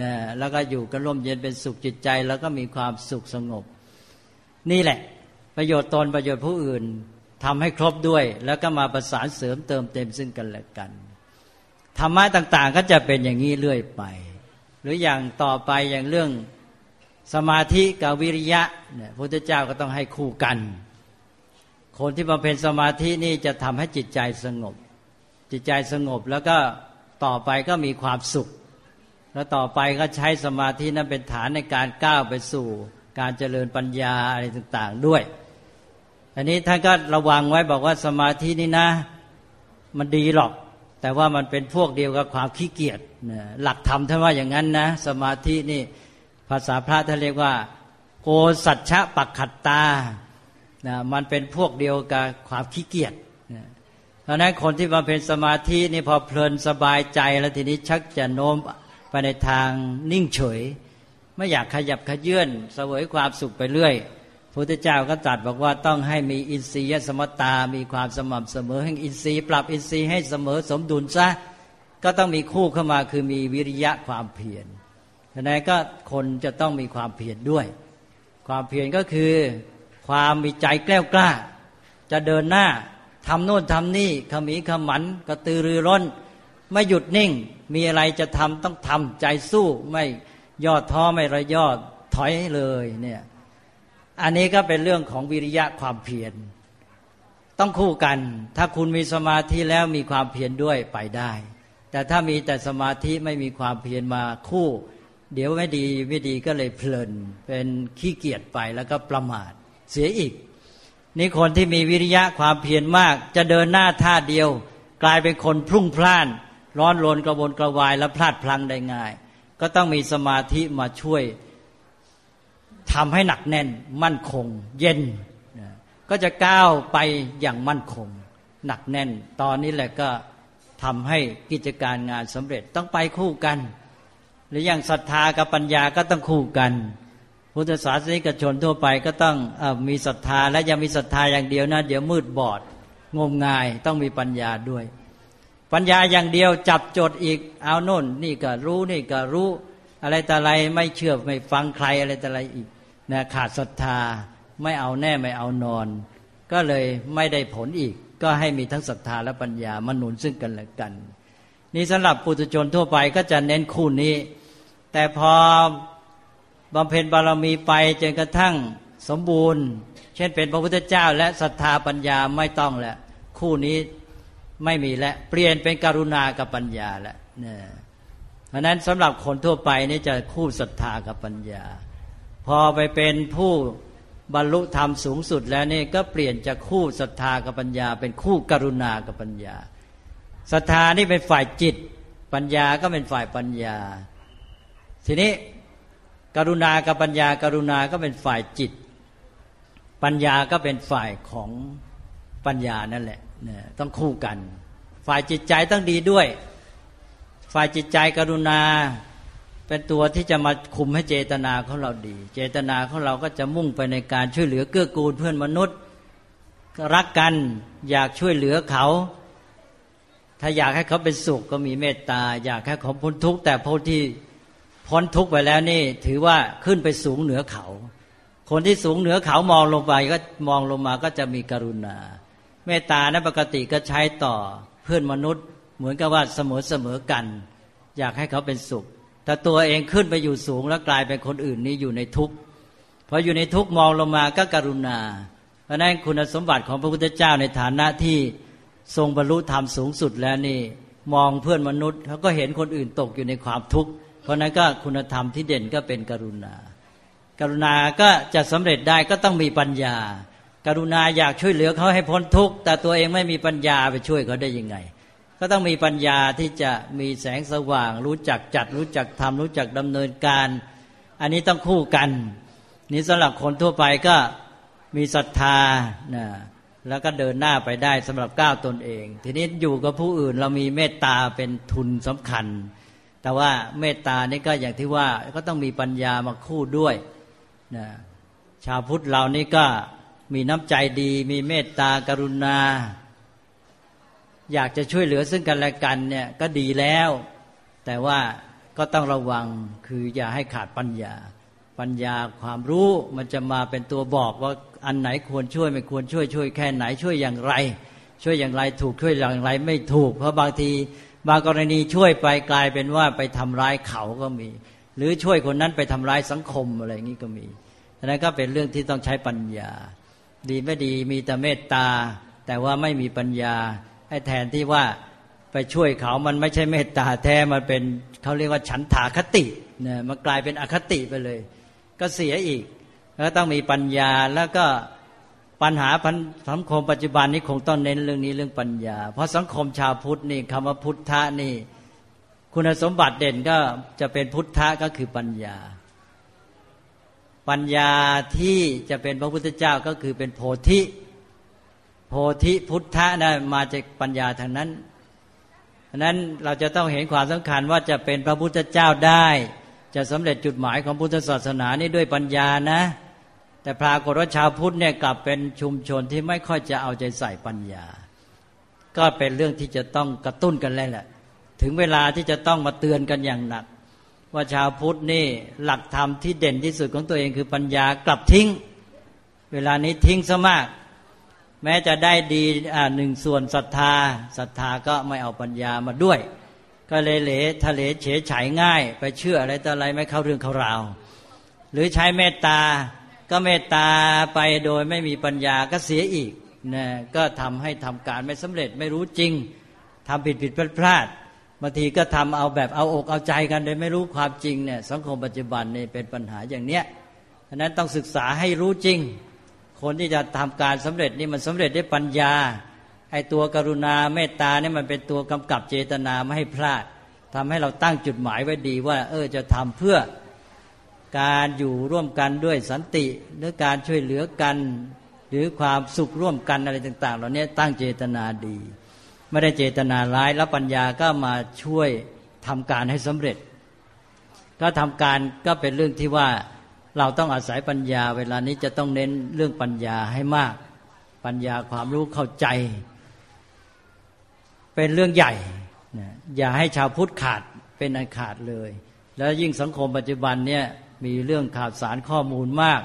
นะแล้วก็อยู่กันร่มเย็นเป็นสุขจิตใจ แล้วก็มีความสุขสงบ นี่แหละ ประโยชน์ตนประโยชน์ผู้อื่นทำให้ครบด้วย แล้วก็มาประสานเสริมเติมเต็มซึ่งกันและกันธรรมะต่าง ๆ ก็จะเป็นอย่างนี้เรื่อยไป หรืออย่างต่อไปอย่างเรื่อง สมาธิกับวิริยะเนี่ยพระพุทธเจ้าก็ต้องให้คู่กัน คนที่บำเพ็ญสมาธินี่จะทำให้จิตใจสงบ จิตใจสงบแล้วก็ต่อไปก็มีความสุข แล้วต่อไปก็ใช้สมาธินั้นเป็นฐานในการก้าวไปสู่ การเจริญปัญญาอะไรต่างๆด้วย อันนี้ท่านก็ระวังไว้บอกว่าสมาธินี่นะ มันดีหรอก แต่ว่ามันเป็นพวกเดียวกับความขี้เกียจหลักธรรมท่านว่าอย่างนั้นนะ สมาธินี่ ภาษาพระท่านเรียกว่า โกสัจฉะปักขัดตานะมันเป็นพวกเดียวกับความขี้เกียจเพราะนั้นคนที่มาเป็นสมาธินี่พอเพลินสบายใจแล้วทีนี้ชักจะโน้มไปในทางนิ่งเฉย ไม่อยากขยับขยื่นเสวยความสุขไปเรื่อยพระพุทธเจ้าก็ตรัสบอกว่าต้องให้มีอินทรียสมตา มีความสม่ำเสมอแห่งอินทรีย์ ปรับอินทรีย์ให้เสมอสมดุลซะก็ต้องมีคู่เข้ามาคือมีวิริยะความเพียร ฉะนั้นก็คนจะต้องมีความเพียรด้วย ความเพียรก็คือความมีใจแกล้วกล้า จะเดินหน้าทำโน่นทำนี่ขมีขมันกระตือรือร้น ไม่หยุดนิ่ง มีอะไรจะทำต้องทำใจสู้ไม่ย่อท้อไม่ระยอดถอยเลยเนี่ยอันนี้ก็เป็นเรื่องของวิริยะความเพียรต้องคู่กัน ถ้าคุณมีสมาธิแล้วมีความเพียรด้วยไปได้ แต่ถ้ามีแต่สมาธิไม่มีความเพียรมาคู่ เดี๋ยวไม่ดีไม่ดีก็เลยเพลิน เป็นขี้เกียจไปแล้วก็ประมาท เสียอีก นี่คนที่มีวิริยะความเพียรมาก จะเดินหน้าท่าเดียว กลายเป็นคนพรุ่งพล่าน ร้อนรนกระวนกระวายและพลาดพลังได้ง่าย ก็ต้องมีสมาธิมาช่วยทำให้หนักแน่น มั่นคง เย็น ก็จะก้าวไปอย่างมั่นคง หนักแน่น ตอนนี้แหละก็ทำให้กิจการงานสำเร็จต้องไปคู่กัน หรืออย่างศรัทธากับปัญญาก็ต้องคู่กัน พุทธศาสนิกชนทั่วไปก็ต้องอมีศรัทธาและยังมีศรัทธาอย่างเดียวนะเดี๋ยวมืดบอดงมงายต้องมีปัญญาด้วย ปัญญาอย่างเดียวจับจดอีกเอาโน่น นี่ก็รู้นี่ก็รู้อะไรแต่อะไรไม่เชื่อไม่ฟังใครอะไรแต่อะไรอีกนะขาดศรัทธาไม่เอาแน่ไม่เอานอน ก็เลยไม่ได้ผลอีก ก็ให้มีทั้งศรัทธาและปัญญามาหนุนซึ่งกันและกัน นี่สำหรับปุถุชนทั่วไปก็จะเน้นคู่นี้ แต่พอบำเพ็ญบารมีไปจนกระทั่งสมบูรณ์ เช่นเป็นพระพุทธเจ้าและศรัทธาปัญญาไม่ต้องแล้วคู่นี้ไม่มีแล้วเปลี่ยนเป็นกรุณากับปัญญาแล้วเนี่ยเพราะนั้นสำหรับคนทั่วไปนี่จะคู่ศรัทธากับปัญญา พอไปเป็นผู้บรรลุธรรมสูงสุดแล้วนี่ก็เปลี่ยนจากคู่ศรัทธากับปัญญา เป็นคู่กรุณากับปัญญาศรัทธานี่เป็นฝ่ายจิต ปัญญาก็เป็นฝ่ายปัญญา ทีนี้กรุณากับปัญญากรุณาก็เป็นฝ่ายจิต ปัญญาก็เป็นฝ่ายของปัญญานั่นแหละต้องคู่กัน ฝ่ายจิตใจต้องดีด้วย ฝ่ายจิตใจกรุณาเป็นตัวที่จะมาคุมให้เจตนาของเราดี เจตนาของเราก็จะมุ่งไปในการช่วยเหลือเกื้อกูลเพื่อนมนุษย์ รักกันอยากช่วยเหลือเขา ถ้าอยากให้เขาเป็นสุขก็มีเมตตา อยากให้เขาพ้นทุกข์แต่พ้นที่ พ้นทุกข์ไปแล้วนี่ ถือว่าขึ้นไปสูงเหนือเขา คนที่สูงเหนือเขามองลงไปก็มองลงมาก็จะมีกรุณา เมตตานะปกติก็ใช้ต่อเพื่อนมนุษย์ เหมือนกับว่าเสมอเสมอกัน อยากให้เขาเป็นสุข แต่ตัวเองขึ้นไปอยู่สูงแล้วกลายเป็นคนอื่นนี้อยู่ในทุกข์พออยู่ในทุกข์มองลงมาก็กรุณา เพราะนั้นคุณสมบัติของพระพุทธเจ้าในฐานะที่ทรงบรรลุธรรมสูงสุดแล้วนี่ มองเพื่อนมนุษย์เขาก็เห็นคนอื่นตกอยู่ในความทุกข์ เพราะนั้นก็คุณธรรมที่เด่นก็เป็นกรุณา กรุณาก็จะสำเร็จได้ก็ต้องมีปัญญา กรุณาอยากช่วยเหลือเขาให้พ้นทุกข์แต่ตัวเองไม่มีปัญญาไปช่วยเขาได้ยังไง ก็ต้องมีปัญญาที่จะมีแสงสว่าง รู้จักจัด รู้จักทำรู้จักดำเนินการ อันนี้ต้องคู่กัน นี่สำหรับคนทั่วไปก็มีศรัทธานะแล้วก็เดินหน้าไปได้สำหรับก้าวตนเอง ทีนี้อยู่กับผู้อื่นเรามีเมตตาเป็นทุนสำคัญ แต่ว่าเมตตานี่ก็อย่างที่ว่าก็ต้องมีปัญญามาคู่ด้วยนะชาวพุทธเรานี่ก็มีน้ำใจดี มีเมตตากรุณา อยากจะช่วยเหลือซึ่งกันและกันเนี่ยก็ดีแล้ว แต่ว่าก็ต้องระวังคืออย่าให้ขาดปัญญา ปัญญาความรู้มันจะมาเป็นตัวบอกว่าอันไหนควรช่วยไม่ควรช่วยช่วยแค่ไหนช่วยอย่างไร ช่วยอย่างไรถูกช่วยอย่างไร ไม่ถูกเพราะบางที บางกรณีช่วยไปกลายเป็นว่าไปทำร้ายเขาก็มี หรือช่วยคนนั้นไปทำร้ายสังคมอะไรอย่างนี้ก็มีดังนั้นก็เป็นเรื่องที่ต้องใช้ปัญญา ดีไม่ดีมีแต่เมตตา แต่ว่าไม่มีปัญญาให้แทนที่ว่าไปช่วยเขามันไม่ใช่เมตตาแท้มันเป็นเขาเรียกว่าฉันถาคติเนี่ยมันกลายเป็นอคติไปเลย ก็เสียอีก แล้วต้องมีปัญญาแล้วก็ ปัญหาสังคมปัจจุบันนี้คงต้องเน้นเรื่องนี้เรื่องปัญญา เพราะสังคมชาวพุทธนี่คำว่าพุทธะนี่ คุณสมบัติเด่นก็จะเป็นพุทธะก็คือปัญญา ปัญญาที่จะเป็นพระพุทธเจ้าก็คือเป็นโพธิโพธิพุทธะนะมาจากปัญญาทางนั้นฉะนั้นเราจะต้องเห็นความสำคัญว่าจะเป็นพระพุทธเจ้าได้ จะสำเร็จจุดหมายของพุทธศาสนานี้ด้วยปัญญานะ แต่พรากฏว่าชาวพุทธเนี่ยกลับเป็นชุมชนที่ไม่ค่อยจะเอาใจใส่ปัญญา ก็เป็นเรื่องที่จะต้องกระตุ้นกันแล้วแหละ ถึงเวลาที่จะต้องมาเตือนกันอย่างหนัก ว่าชาวพุทธนี่หลักธรรมที่เด่นที่สุดของตัวเองคือปัญญากลับทิ้ง เวลานี้ทิ้งซะมาก แม้จะได้ดีหนึ่งส่วนศรัทธาศรัทธาก็ไม่เอาปัญญามาด้วย ก็เลยเหลทะเลเฉยฉายง่าย ไปเชื่ออะไรต่ออะไรไม่เข้าเรื่องเข้าราว หรือใช้เมตตา ก็เมตตาไปโดยไม่มีปัญญาก็เสียอีกนะก็ทำให้ทำการไม่สำเร็จไม่รู้จริงทำผิดผิดพลาดพลาดบางทีก็ทำเอาแบบเอาอกเอาใจกันโดยไม่รู้ความจริงเนี่ยสังคมปัจจุบันนี่เป็นปัญหาอย่างเนี้ยฉะนั้นต้องศึกษาให้รู้จริง คนที่จะทำการสำเร็จนี่มันสำเร็จด้วยปัญญาไอ้ตัวกรุณาเมตตาเนี่ยมันเป็นตัวกำกับเจตนาไม่ให้พลาดทำให้เราตั้งจุดหมายไว้ดีว่า เออจะทำเพื่อ การอยู่ร่วมกันด้วยสันติหรือการช่วยเหลือกัน หรือความสุขร่วมกันอะไรต่าง ๆ เหล่านี้ตั้งเจตนาดี ไม่ได้เจตนาร้ายแล้วปัญญาก็มาช่วยทำการให้สำเร็จ ก็ทำการก็เป็นเรื่องที่ว่าเราต้องอาศัยปัญญา เวลานี้จะต้องเน้นเรื่องปัญญาให้มาก ปัญญาความรู้เข้าใจ เป็นเรื่องใหญ่อย่าให้ชาวพุทธขาดเป็นอันขาดเลย แล้วยิ่งสังคมปัจจุบันเนี่ย มีเรื่องข่าวสารข้อมูลมาก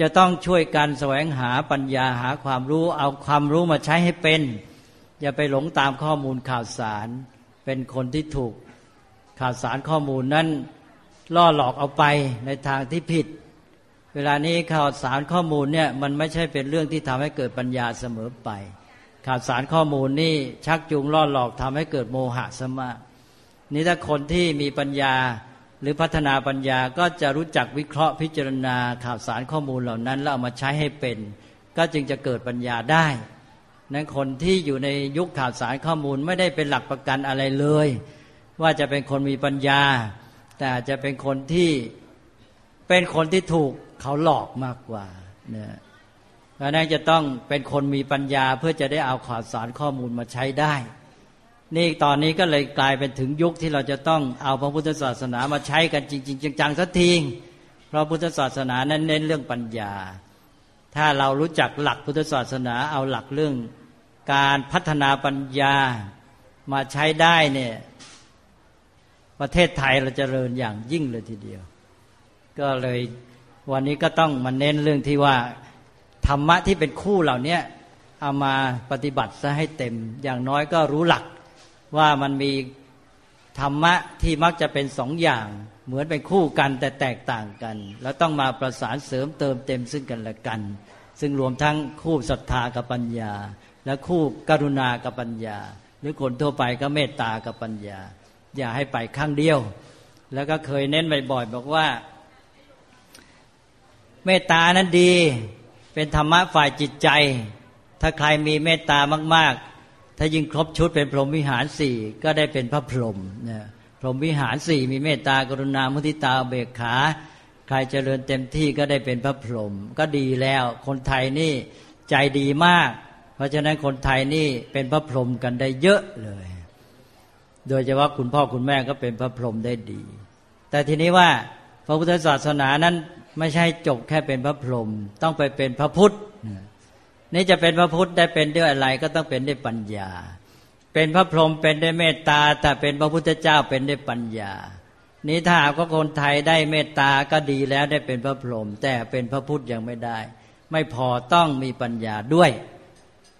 จะต้องช่วยกันแสวงหาปัญญาหาความรู้เอาความรู้มาใช้ให้เป็น อย่าไปหลงตามข้อมูลข่าวสาร เป็นคนที่ถูกข่าวสารข้อมูลนั้นล่อหลอกเอาไปในทางที่ผิด เวลานี้ข่าวสารข้อมูลเนี่ยมันไม่ใช่เป็นเรื่องที่ทำให้เกิดปัญญาเสมอไป ข่าวสารข้อมูลนี่ชักจูงล่อหลอกทำให้เกิดโมหะสมานี่ถ้าคนที่มีปัญญา หรือพัฒนาปัญญาก็จะรู้จักวิเคราะห์พิจารณาข่าวสารข้อมูลเหล่านั้น แล้วเอามาใช้ให้เป็น ก็จึงจะเกิดปัญญาได้นั้นคนที่อยู่ในยุคข่าวสารข้อมูลไม่ได้เป็นหลักประกันอะไรเลย ว่าจะเป็นคนมีปัญญา แต่จะเป็นคนที่เป็นคนที่ถูกเขาหลอกมากกว่าเนี่ยเพราะนั้นจะต้องเป็นคนมีปัญญาเพื่อจะได้เอาข่าวสารข้อมูลมาใช้ได้ นี่ตอนนี้ก็เลยกลายเป็นถึงยุคที่เราจะต้องเอาพระพุทธศาสนามาใช้กันจริง ๆ จังๆสักทีเพราะพุทธศาสนานั้นเน้นเรื่องปัญญา ถ้าเรารู้จักหลักพุทธศาสนาเอาหลักเรื่องการพัฒนาปัญญามาใช้ได้เนี่ยประเทศไทยเราจะเจริญอย่างยิ่งเลยทีเดียว ก็เลยวันนี้ก็ต้องมาเน้นเรื่องที่ว่าธรรมะที่เป็นคู่เหล่านี้เอามาปฏิบัติซะให้เต็มอย่างน้อยก็รู้หลัก ว่ามันมีธรรมะที่มักจะเป็นสองอย่าง เหมือนเป็นคู่กันแต่แตกต่างกัน แล้วต้องมาประสานเสริมเติมเต็มซึ่งกันและกัน ซึ่งรวมทั้งคู่ศรัทธากับปัญญา และคู่กรุณากับปัญญา หรือคนทั่วไปก็เมตตากับปัญญา อย่าให้ไปข้างเดียว แล้วก็เคยเน้นบ่อยๆบอกว่า เมตตานั้นดี เป็นธรรมะฝ่ายจิตใจ ถ้าใครมีเมตตามากๆ ถ้ายิ่งครบชุดเป็นพรหมวิหารสี่ก็ได้เป็นพระพรหมนะพรหมวิหารสี่มีเมตตากรุณามุทิตาเบกขา ใครเจริญเต็มที่ก็ได้เป็นพระพรหมก็ดีแล้ว คนไทยนี่ใจดีมาก เพราะฉะนั้นคนไทยนี่เป็นพระพรหมกันได้เยอะเลย โดยเฉพาะคุณพ่อคุณแม่ก็เป็นพระพรหมได้ดี แต่ทีนี้ว่าพระพุทธศาสนานั้นไม่ใช่จบแค่เป็นพระพรหมต้องไปเป็นพระพุทธ นี่จะเป็นพระพุทธได้เป็นด้วยอะไรก็ต้องเป็นด้วยปัญญา เป็นพระพรหมเป็นด้วยเมตตาแต่เป็นพระพุทธเจ้าเป็นด้วยปัญญา นี้ถ้าหากว่าคนไทยได้เมตตาก็ดีแล้วได้เป็นพระพรหมแต่เป็นพระพุทธยังไม่ได้ ไม่พอต้องมีปัญญาด้วย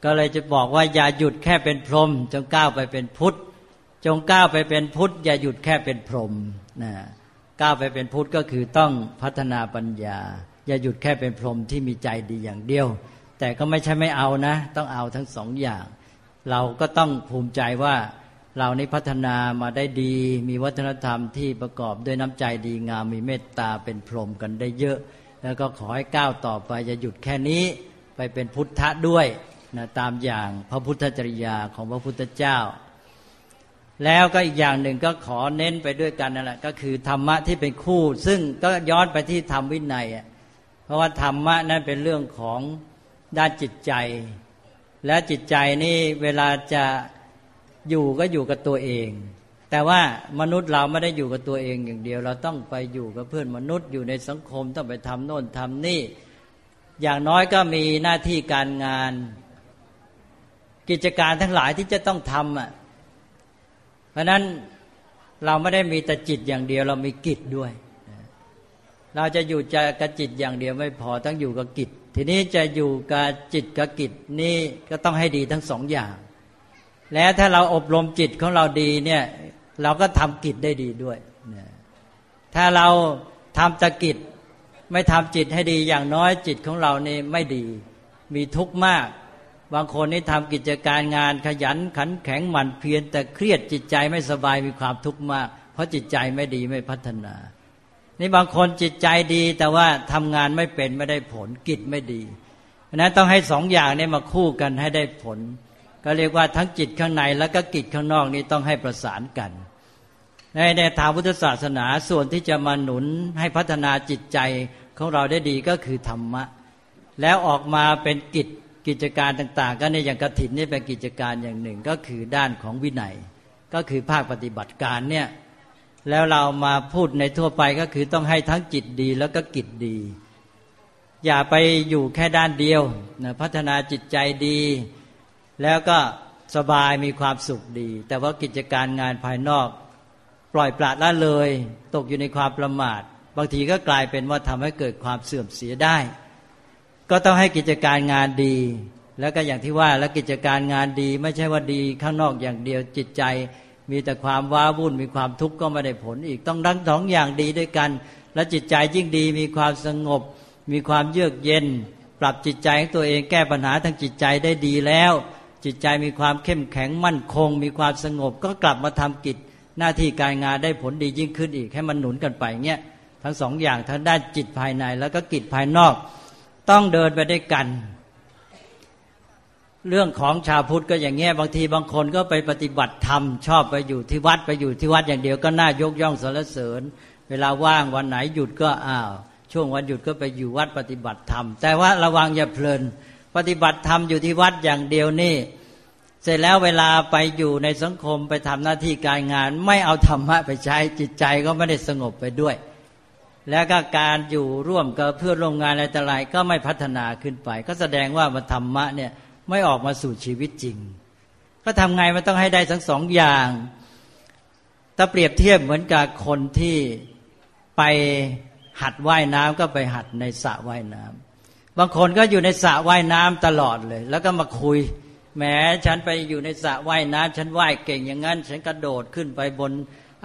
ก็เลยจะบอกว่าอย่าหยุดแค่เป็นพรหมจงก้าวไปเป็นพุทธจงก้าวไปเป็นพุทธ อย่าหยุดแค่เป็นพรหมนะก้าวไปเป็นพุทธก็คือต้องพัฒนาปัญญา อย่าหยุดแค่เป็นพรหมที่มีใจดีอย่างเดียว แต่ก็ไม่ใช่ไม่เอานะ ต้องเอาทั้งสองอย่าง เราก็ต้องภูมิใจว่าเรานี้พัฒนามาได้ดี มีวัฒนธรรมที่ประกอบด้วยน้ำใจดีงาม มีเมตตาเป็นพรหมกันได้เยอะ แล้วก็ขอให้ก้าวต่อไปจะหยุดแค่นี้ไปเป็นพุทธะด้วยนะตามอย่างพระพุทธจริยาของพระพุทธเจ้า แล้วก็อีกอย่างหนึ่งก็ขอเน้นไปด้วยกันนั่นแหละก็คือธรรมะที่เป็นคู่ ซึ่งก็ย้อนไปที่ธรรมวินัยเพราะว่าธรรมะนั้นเป็นเรื่องของ ด้านจิตใจ และจิตใจนี่เวลาจะอยู่ก็อยู่กับตัวเอง แต่ว่ามนุษย์เราไม่ได้อยู่กับตัวเองอย่างเดียว เราต้องไปอยู่กับเพื่อนมนุษย์อยู่ในสังคมต้องไปทำโน่นทำนี่ อย่างน้อยก็มีหน้าที่การงาน กิจการทั้งหลายที่จะต้องทำอะเพราะนั้นเราไม่ได้มีแต่จิตอย่างเดียว เรามีกิจด้วย เราจะอยู่จกับจิตอย่างเดียวไม่พอต้องอยู่กับกิจ ทีนี้จะอยู่กับจิตกับกิจนี่ก็ต้องให้ดีทั้งสองอย่าง และถ้าเราอบรมจิตของเราดีเนี่ยเราก็ทำกิจได้ดีด้วย ถ้าเราทำตะกิจไม่ทำจิตให้ดีอย่างน้อยจิตของเรานี่ไม่ดี มีทุกข์มาก บางคนนี่ทำกิจการงานขยันขันแข็งหมั่นเพียรแต่เครียดจิตใจไม่สบายมีความทุกข์มาก เพราะจิตใจไม่ดีไม่พัฒนา นี่บางคนจิตใจดีแต่ว่าทำงานไม่เป็นไม่ได้ผลกิจไม่ดีเพราะนั้นต้องให้สองอย่างนี้มาคู่กันให้ได้ผล ก็เรียกว่าทั้งจิตข้างในแล้วก็กิจข้างนอกนี้ต้องให้ประสานกัน ในในทางพุทธศาสนาส่วนที่จะมาหนุนให้พัฒนาจิตใจของเราได้ดีก็คือธรรมะ แล้วออกมาเป็นกิจกิจการต่าง ๆ ก็ในอย่างกฐินนี่เป็นกิจการอย่างหนึ่งก็คือด้านของวินัย ก็คือภาคปฏิบัติการเนี่ย แล้วเรามาพูดในทั่วไปก็คือต้องให้ทั้งจิตดีแล้วก็กิจดี อย่าไปอยู่แค่ด้านเดียวนะพัฒนาจิตใจดี แล้วก็สบายมีความสุขดี แต่ว่ากิจการงานภายนอก ปล่อยปละละเลย ตกอยู่ในความประมาท บางทีก็กลายเป็นว่าทำให้เกิดความเสื่อมเสียได้ ก็ต้องให้กิจการงานดี แล้วก็อย่างที่ว่าแล้วกิจการงานดี ไม่ใช่ว่าดีข้างนอกอย่างเดียวจิตใจ มีแต่ความว้าวุ่นมีความทุกข์ก็ไม่ได้ผลอีกต้องทั้งสองอย่างดีด้วยกัน และจิตใจยิ่งดีมีความสงบ มีความเยือกเย็น ปรับจิตใจของตัวเองแก้ปัญหาทางจิตใจได้ดีแล้ว จิตใจมีความเข้มแข็งมั่นคง มีความสงบก็กลับมาทำกิจหน้าที่การงานได้ผลดียิ่งขึ้นอีกให้มันหนุนกันไปเงี้ยทั้งสองอย่างทั้งด้านจิตภายในแล้วก็กิจภายนอก ต้องเดินไปด้วยกัน เรื่องของชาวพุทธก็อย่างเงี้ยบางทีบางคนก็ไปปฏิบัติธรรม ชอบไปอยู่ที่วัดไปอยู่ที่วัดอย่างเดียวก็น่ายกย่องสรรเสริญ เวลาว่างวันไหนหยุดก็อ้าวช่วงวันหยุดก็ไปอยู่วัดปฏิบัติธรรม แต่ว่าระวังอย่าเพลิน ปฏิบัติธรรมอยู่ที่วัดอย่างเดียวนี่ เสร็จแล้วเวลาไปอยู่ในสังคมไปทำหน้าที่การงาน ไม่เอาธรรมะไปใช้จิตใจก็ไม่ได้สงบไปด้วย แล้วก็การอยู่ร่วมกับเพื่อนร่วมงานอะไรต่ออะไรก็ไม่พัฒนาขึ้นไป ก็แสดงว่ามันธรรมะเนี่ย ไม่ออกมาสู่ชีวิตจริง ก็ทำไงมันต้องให้ได้ทั้งสองอย่าง ถ้าเปรียบเทียบเหมือนกับคนที่ไปหัดว่ายน้ำก็ไปหัดในสระว่ายน้ำบางคนก็อยู่ในสระว่ายน้ำตลอดเลย แล้วก็มาคุยแหมฉันไปอยู่ในสระว่ายน้ำฉันว่ายเก่งอย่างนั้น ฉันกระโดดขึ้นไปบน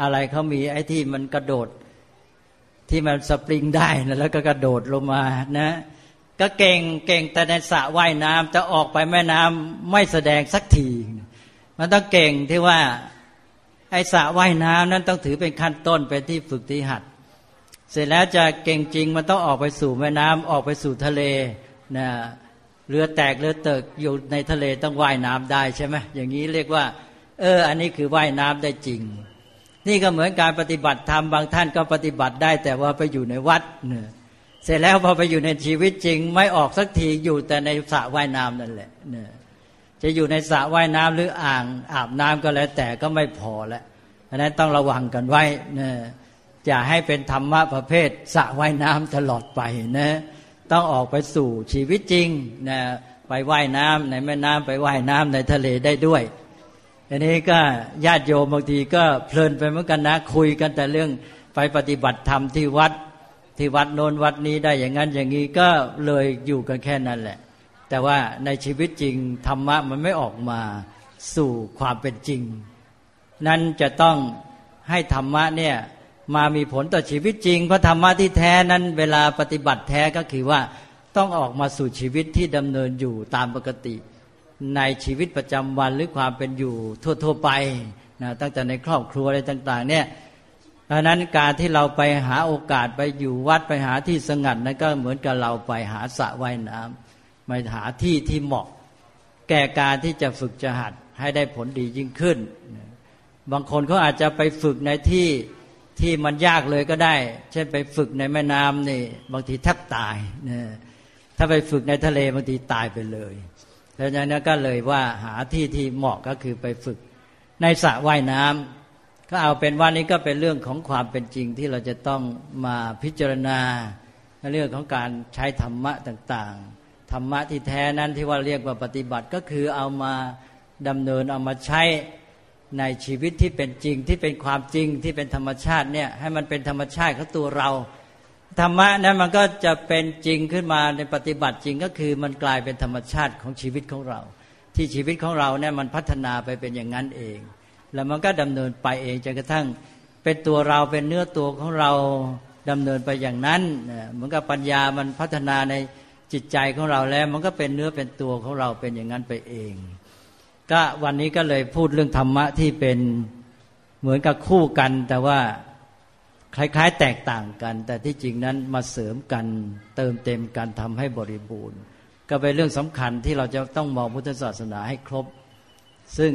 อะไรเขามีไอ้ที่มันกระโดดที่มันสปริงได้นะแล้วก็กระโดดลงมานะ ก็เก่งเก่งแต่ในสระว่ายน้ำจะออกไปแม่น้ำไม่แสดงสักทีมันต้องเก่งที่ว่าไอสระว่ายน้ำนั้นต้องถือเป็นขั้นต้นเป็นที่ฝึกที่หัด เสร็จแล้วจะเก่งจริงมันต้องออกไปสู่แม่น้ำออกไปสู่ทะเลนะเรือแตกเรือเติกอยู่ในทะเลต้องว่ายน้ำได้ใช่ไหมอย่างนี้เรียกว่า เออ อันนี้คือว่ายน้ำได้จริง นี่ก็เหมือนการปฏิบัติธรรมบางท่านก็ปฏิบัติได้แต่ว่าไปอยู่ในวัดเนี่ย เสร็จแล้วพอไปอยู่ในชีวิตจริง ไม่ออกสักทีอยู่แต่ในสระว่ายน้ำนั่นแหละเนี่ยจะอยู่ในสระว่ายน้ำหรืออ่างอาบน้ำก็แล้วแต่ก็ไม่พอแล้วดังนั้นต้องระวังกันไว้นี่ยจะให้เป็นธรรมะประเภทสระว่ายน้ำตลอดไปนะต้องออกไปสู่ชีวิตจริงนะไปว่ายน้ำในแม่น้ำไปว่ายน้ำในทะเลได้ด้วยอันนี้ก็ญาติโยมบางทีก็เพลินไปเหมือนกันนะคุยกันแต่เรื่องไปปฏิบัติธรรมที่วัด ที่วัดโน้นวัดนี้ได้อย่างนั้นอย่างนี้ก็เลยอยู่กันแค่นั้นแหละ แต่ว่าในชีวิตจริงธรรมะมันไม่ออกมาสู่ความเป็นจริง นั้นจะต้องให้ธรรมะเนี่ยมามีผลต่อชีวิตจริงเพราะธรรมะที่แท้นั้นเวลาปฏิบัติแท้ก็คือว่าต้องออกมาสู่ชีวิตที่ดำเนินอยู่ตามปกติ ในชีวิตประจำวันหรือความเป็นอยู่ทั่ว ๆ ไปนะตั้งแต่ในครอบครัวอะไรต่าง ๆ เนี่ย ดังนั้นการที่เราไปหาโอกาสไปอยู่วัดไปหาที่สงัดนั้นก็เหมือนกับเราไปหาสระว่ายน้ำไปหาที่ที่เหมาะ แก่การที่จะฝึกจะหัดให้ได้ผลดียิ่งขึ้น บางคนเขาอาจจะไปฝึกในที่ที่มันยากเลยก็ได้ เช่นไปฝึกในแม่น้ำนี่ บางทีแทบตายนะถ้าไปฝึกในทะเลบางทีตายไปเลยแล้วนั้นก็เลยว่าหาที่ที่เหมาะก็คือไปฝึกในสระว่ายน้ำ ก็เอาเป็นว่านี้ก็เป็นเรื่องของความเป็นจริงที่เราจะต้องมาพิจารณาเรื่องของการใช้ธรรมะต่างๆ ธรรมะที่แท้นั้นที่ว่าเรียกว่าปฏิบัติก็คือเอามาดำเนินเอามาใช้ในชีวิตที่เป็นจริงที่เป็นความจริงที่เป็นธรรมชาติเนี่ยให้มันเป็นธรรมชาติของตัวเราธรรมะนั้นมันก็จะเป็นจริงขึ้นมาในปฏิบัติจริงก็คือมันกลายเป็นธรรมชาติของชีวิตของเรา ที่ชีวิตของเราเนี่ยมันพัฒนาไปเป็นอย่างนั้นเอง แล้วมันก็ดำเนินไปเองจนกระทั่ง เป็นตัวเราเป็นเนื้อตัวของเราดำเนินไปอย่างนั้นเหมือนกับปัญญามันพัฒนาในจิตใจของเราแล้ว มันก็เป็นเนื้อเป็นตัวของเราเป็นอย่างนั้นไปเอง ก็วันนี้ก็เลยพูดเรื่องธรรมะที่เป็นเหมือนกับคู่กัน แต่ว่าคล้ายๆ แตกต่างกัน แต่ที่จริงนั้นมาเสริมกันเติมเต็มกันทำให้บริบูรณ์ ก็เป็นเรื่องสำคัญที่เราจะต้องมองพุทธศาสนาให้ครบ ซึ่ง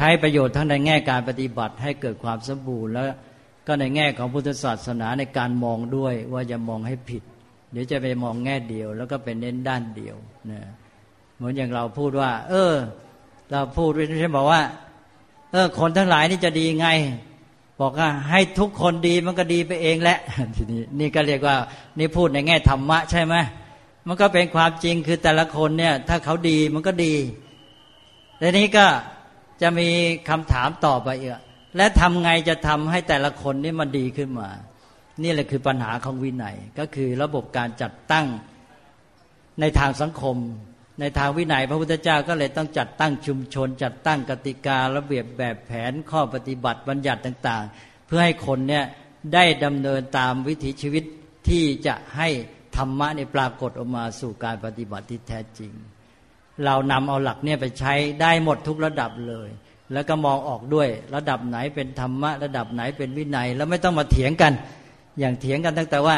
ใช้ประโยชน์ทั้งในแง่การปฏิบัติให้เกิดความสมบูรณ์ แล้วก็ในแง่ของพุทธศาสนาในการมองด้วยว่าจะมองให้ผิด เดี๋ยวจะไปมองแง่เดียว แล้วก็เป็นเน้นด้านเดียวนะเหมือนอย่างเราพูดว่า เออ เราพูดไม่ใช่บอกว่า เออ คนทั้งหลายนี่จะดีไง บอกว่าให้ทุกคนดีมันก็ดีไปเองแหละทีนี้นี่ก็เรียกว่านี่พูดในแง่ธรรมะใช่ไหมมันก็เป็นความจริงคือแต่ละคนเนี่ย ถ้าเขาดีมันก็ดีทีนี้ก็ จะมีคำถามต่อไปเอีกและทำไงจะทำให้แต่ละคนนี่มันดีขึ้นมา นี่แหละคือปัญหาของวินัย ก็คือระบบการจัดตั้งในทางสังคม ในทางวินัยพระพุทธเจ้าก็เลยต้องจัดตั้งชุมชน จัดตั้งกติการะเบียบแบบแผนข้อปฏิบัติบัญญัติต่าง ๆ เพื่อให้คนเนี่ยได้ดำเนินตามวิถีชีวิตที่จะให้ธรรมะในปรากฏออกมาสู่การปฏิบัติที่แท้จริง เรานำเอาหลักเนี่ยไปใช้ได้หมดทุกระดับเลย แล้วก็มองออกด้วยระดับไหนเป็นธรรมะ ระดับไหนเป็นวินัย แล้วไม่ต้องมาเถียงกัน อย่างเถียงกันตั้งแต่ว่า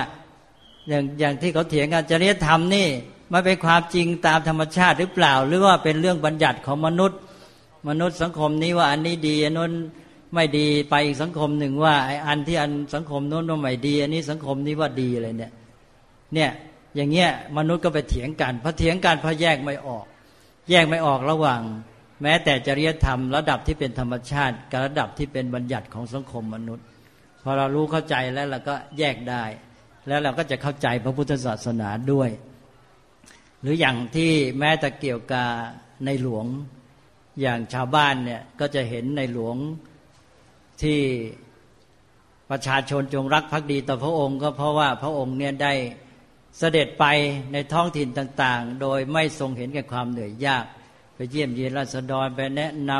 อย่างอย่างที่เขาเถียงกันจริยธรรมนี่มันเป็นความจริงตามธรรมชาติหรือเปล่า หรือว่าเป็นเรื่องบัญญัติของมนุษย์ มนุษย์สังคมนี้ว่าอันนี้ดีอันนู้นไม่ดีไปอีกสังคมหนึ่งว่าไอ้อันที่อันสังคมโน้นว่าไม่ดี อันนี้สังคมนี้ว่าดีอะไรเนี่ยเนี่ยอย่างเงี้ยมนุษย์ก็ไปเถียงกันพอเถียงกันพอแยกไม่ออก แยกไม่ออกระหว่าง แม้แต่จริยธรรมระดับที่เป็นธรรมชาติ กับระดับที่เป็นบัญญัติของสังคมมนุษย์ พอเรารู้เข้าใจแล้วเราก็แยกได้ แล้วเราก็จะเข้าใจพระพุทธศาสนาด้วย หรืออย่างที่แม้แต่เกี่ยวกับในหลวงอย่างชาวบ้านเนี่ยก็จะเห็นในหลวงที่ประชาชนจงรักภักดีต่อพระองค์ ก็เพราะว่าพระองค์เนี่ยได้ เสด็จไปในท้องถิ่นต่าง ๆ โดยไม่ทรงเห็นแก่ความเหนื่อยยาก ไปเยี่ยมเยียนราษฎรไปแนะน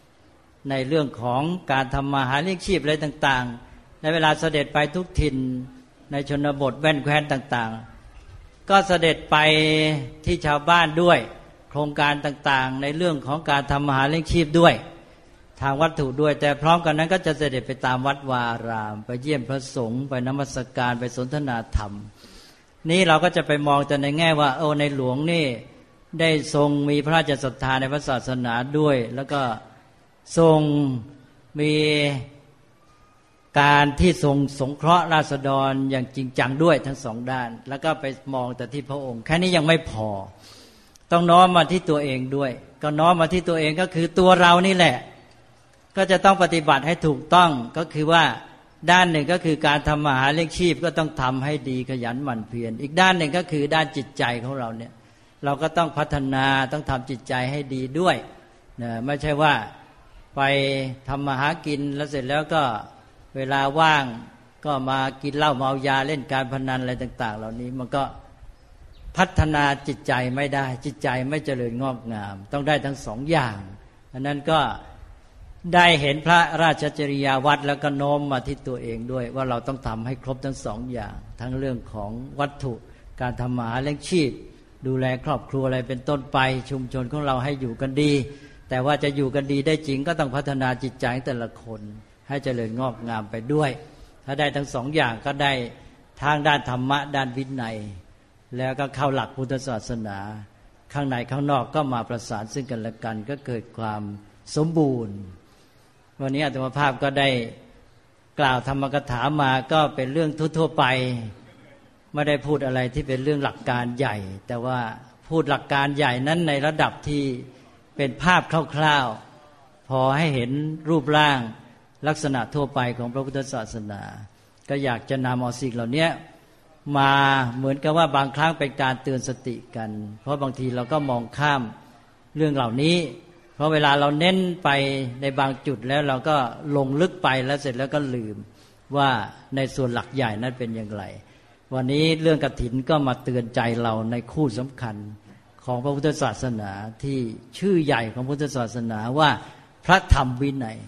ำในเรื่องของการทำมาหาเลี้ยงชีพอะไรต่าง ๆ ในเวลาเสด็จไปทุกถิ่นในชนบทแว่นแคว้นต่าง ๆ ก็เสด็จไปที่ชาวบ้านด้วย โครงการต่างๆ ในเรื่องของการทำมาหาเลี้ยงชีพด้วย ทางวัตถุด้วย แต่พร้อมกันนั้นก็จะเสด็จไปตามวัดวาราม ไปเยี่ยมพระสงฆ์ไปนมัสการไปสนทนาธรรม นี่เราก็จะไปมองแต่ในแง่ว่า โอ้ในหลวงนี่ได้ทรงมีพระราชศรัทธาในพระศาสนาด้วย แล้วก็ทรงมีการที่ทรงสงเคราะห์ราษฎรอย่างจริงจังด้วยทั้งสองด้าน แล้วก็ไปมองแต่ที่พระองค์ แค่นี้ยังไม่พอ ต้องน้อมมาที่ตัวเองด้วย ก็น้อมมาที่ตัวเองก็คือตัวเรานี่แหละ ก็จะต้องปฏิบัติให้ถูกต้องก็คือว่า ด้านหนึ่งก็คือการทำมาหาเลี้ยงชีพก็ต้องทำให้ดีขยันหมั่นเพียรอีกด้านหนึ่งก็คือด้านจิตใจของเราเนี่ยเราก็ต้องพัฒนาต้องทำจิตใจให้ดีด้วยนะไม่ใช่ว่าไปทำมาหากินแล้วเสร็จแล้วก็เวลาว่างก็มากินเหล้าเมายาเล่นการพนันอะไรต่าง ๆ เหล่านี้มันก็พัฒนาจิตใจไม่ได้จิตใจไม่เจริญงอกงาม ต้องได้ทั้งสองอย่างอันนั้นก็ ได้เห็นพระราชจริยาวัดแล้วก็โน้มมาที่ตัวเองด้วย ว่าเราต้องทำให้ครบทั้งสองอย่าง ทั้งเรื่องของวัตถุการทำมาหาเลี้ยงชีพ ดูแลครอบครัวอะไรเป็นต้นไป ชุมชนของเราให้อยู่กันดี แต่ว่าจะอยู่กันดีได้จริงก็ต้องพัฒนาจิตใจแต่ละคน ให้เจริญงอกงามไปด้วย ถ้าได้ทั้งสองอย่างก็ได้ทางด้านธรรมะด้านวินัย แล้วก็เข้าหลักพุทธศาสนา ข้างในข้างนอกก็มาประสานซึ่งกันและกันก็เกิดความสมบูรณ์ วันนี้อาตมาภาพก็ได้กล่าวธรรมกถามาก็เป็นเรื่องทั่วๆไป ไม่ได้พูดอะไรที่เป็นเรื่องหลักการใหญ่ แต่ว่าพูดหลักการใหญ่นั้นในระดับที่เป็นภาพคร่าวๆ พอให้เห็นรูปร่างลักษณะทั่วไปของพระพุทธศาสนา ก็อยากจะนำเอาสิ่งเหล่านี้มาเหมือนกับว่าบางครั้งเป็นการเตือนสติกัน เพราะบางทีเราก็มองข้ามเรื่องเหล่านี้ ราะเวลาเราเน้นไปในบางจุดแล้วเราก็ลงลึกไปแล้วเสร็จแล้วก็ลืมว่าในส่วนหลักใหญ่นั้นเป็นอย่างไร วันนี้เรื่องกฐินก็มาเตือนใจเราในคู่สำคัญของพระพุทธศาสนาที่ชื่อใหญ่ของพุทธศาสนาว่าพระธรรมวินัย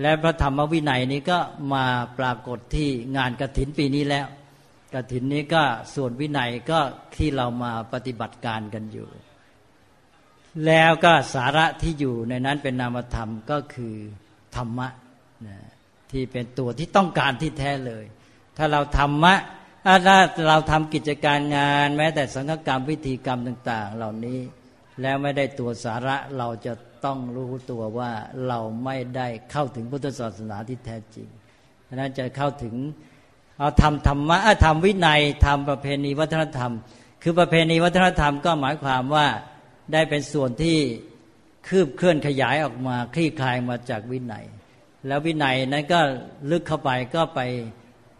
และพระธรรมวินัยนี้ก็มาปรากฏที่งานกฐินปีนี้แล้วกฐินนี้ก็ส่วนวินัยก็ที่เรามาปฏิบัติการกันอยู่ แล้วก็สาระที่อยู่ในนั้นเป็นนามธรรมก็คือธรรมะนะที่เป็นตัวที่ต้องการที่แท้เลย ถ้าเราธรรมะถ้าเราทำกิจการงาน แม้แต่สังฆกรรมพิธีกรรมต่าง ๆ เหล่านี้แล้วไม่ได้ตัวสาระเราจะต้องรู้ตัวว่าเราไม่ได้เข้าถึงพุทธศาสนาที่แท้จริงฉะนั้นจะเข้าถึงเอาทำธรรมะทำวินัยทำประเพณีวัฒนธรรม คือประเพณีวัฒนธรรมก็หมายความว่า ได้เป็นส่วนที่คืบเคลื่อนขยายออกมาคลี่คลายมาจากวินัย แล้ววินัยนั้นก็ลึกเข้าไปก็ไป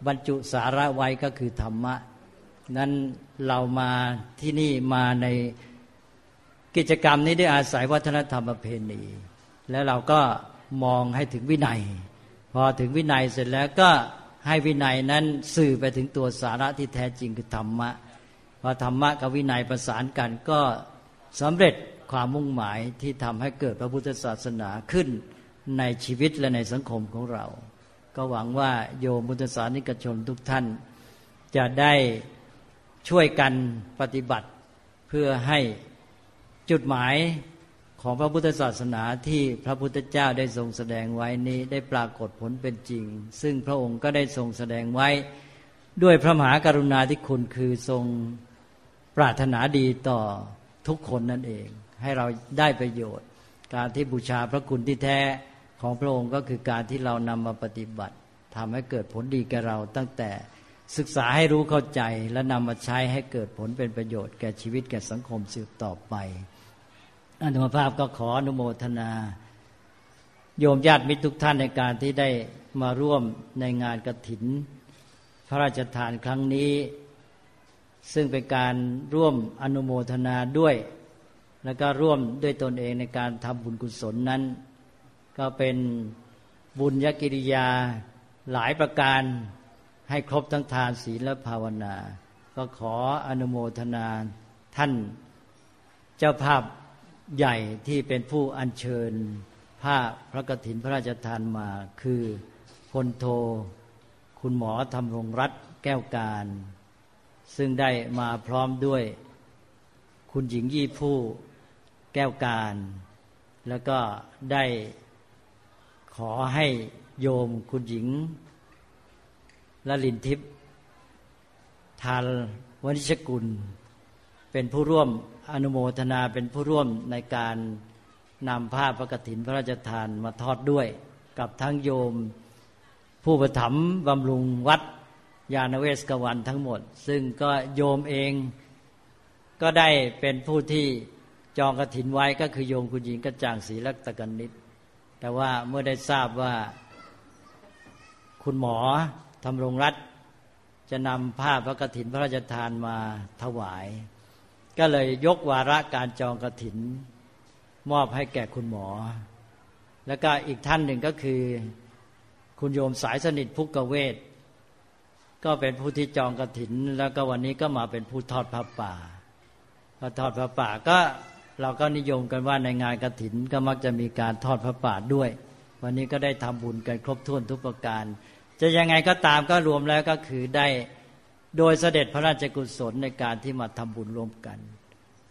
บรรจุสาระไว้ก็คือธรรมะ นั้นเรามาที่นี่มาในกิจกรรมนี้ได้อาศัยวัฒนธรรมประเพณี แล้วเราก็มองให้ถึงวินัย พอถึงวินัยเสร็จแล้วก็ให้วินัยนั้นสื่อไปถึงตัวสาระที่แท้จริงคือธรรมะพอธรรมะกับวินัยประสานกันก็ สำเร็จความมุ่งหมายที่ทำให้เกิดพระพุทธศาสนาขึ้นในชีวิตและในสังคมของเรา ก็หวังว่าโยมพุทธศาสนิกชนทุกท่าน จะได้ช่วยกันปฏิบัติเพื่อให้จุดหมายของพระพุทธศาสนาที่พระพุทธเจ้าได้ทรงแสดงไว้นี้ได้ปรากฏผลเป็นจริง ซึ่งพระองค์ก็ได้ทรงแสดงไว้ด้วยพระมหากรุณาธิคุณคือทรงปรารถนาดีต่อ ทุกคนนั่นเอง ให้เราได้ประโยชน์ การที่บูชาพระคุณที่แท้ของพระองค์ก็คือการที่เรานำมาปฏิบัติ ทำให้เกิดผลดีแก่เราตั้งแต่ศึกษาให้รู้เข้าใจและนำมาใช้ให้เกิดผลเป็นประโยชน์แก่ชีวิตแก่สังคมสืบต่อไปอนุภาพก็ขออนุโมทนา โยมญาติมิตรทุกท่านในการที่ได้มาร่วมในงานกระถิน พระราชทานครั้งนี้ ซึ่งเป็นการร่วมอนุโมทนาด้วย แล้วก็ร่วมด้วยตนเองในการทำบุญกุศลนั้น ก็เป็นบุญยกิริยาหลายประการให้ครบทั้งทานศีลและภาวนา ก็ขออนุโมทนาท่านเจ้าภาพใหญ่ที่เป็นผู้อัญเชิญผ้าพระกฐินพระราชทานมา คือพลโท คุณหมอธรรมรงรัตแก้วการ ซึ่งได้มาพร้อมด้วยคุณหญิงยี่ผู้แก้วการ แล้วก็ได้ขอให้โยมคุณหญิงละลินทิพย์ทานวณิชกุล เป็นผู้ร่วมอนุโมทนาเป็นผู้ร่วมในการนำผ้าพระกฐินพระราชทานมาทอดด้วย กับทั้งโยมผู้ประถมบำรุงวัด ยานเวสกวันทั้งหมด ซึ่งก็โยมเองก็ได้เป็นผู้ที่จองกระถินไว้ก็คือโยมคุณหญิงกระจ่างศรีลักตะกันนิด แต่ว่าเมื่อได้ทราบว่าคุณหมอทำรงรัฐจะนำผ้าพพระกฐินพระราชทานมาถวาย ก็เลยยกวาระการจองกระถิน มอบให้แก่คุณหมอ แล้วก็อีกท่านหนึ่งก็คือ คุณโยมสายสนิทพุกกเวท ก็เป็นผู้ที่จองกระถิน แล้วก็วันนี้ก็มาเป็นผู้ทอดพระป่าพอทอดพระป่าก็เราก็นิยมกันว่าในงานกระถินก็มักจะมีการทอดพระป่าด้วย วันนี้ก็ได้ทำบุญกันครบถ้วนทุกประการ จะยังไงก็ตามก็รวมแล้วก็คือได้โดยเสด็จพระราชกุศลในการที่มาทำบุญร่วมกัน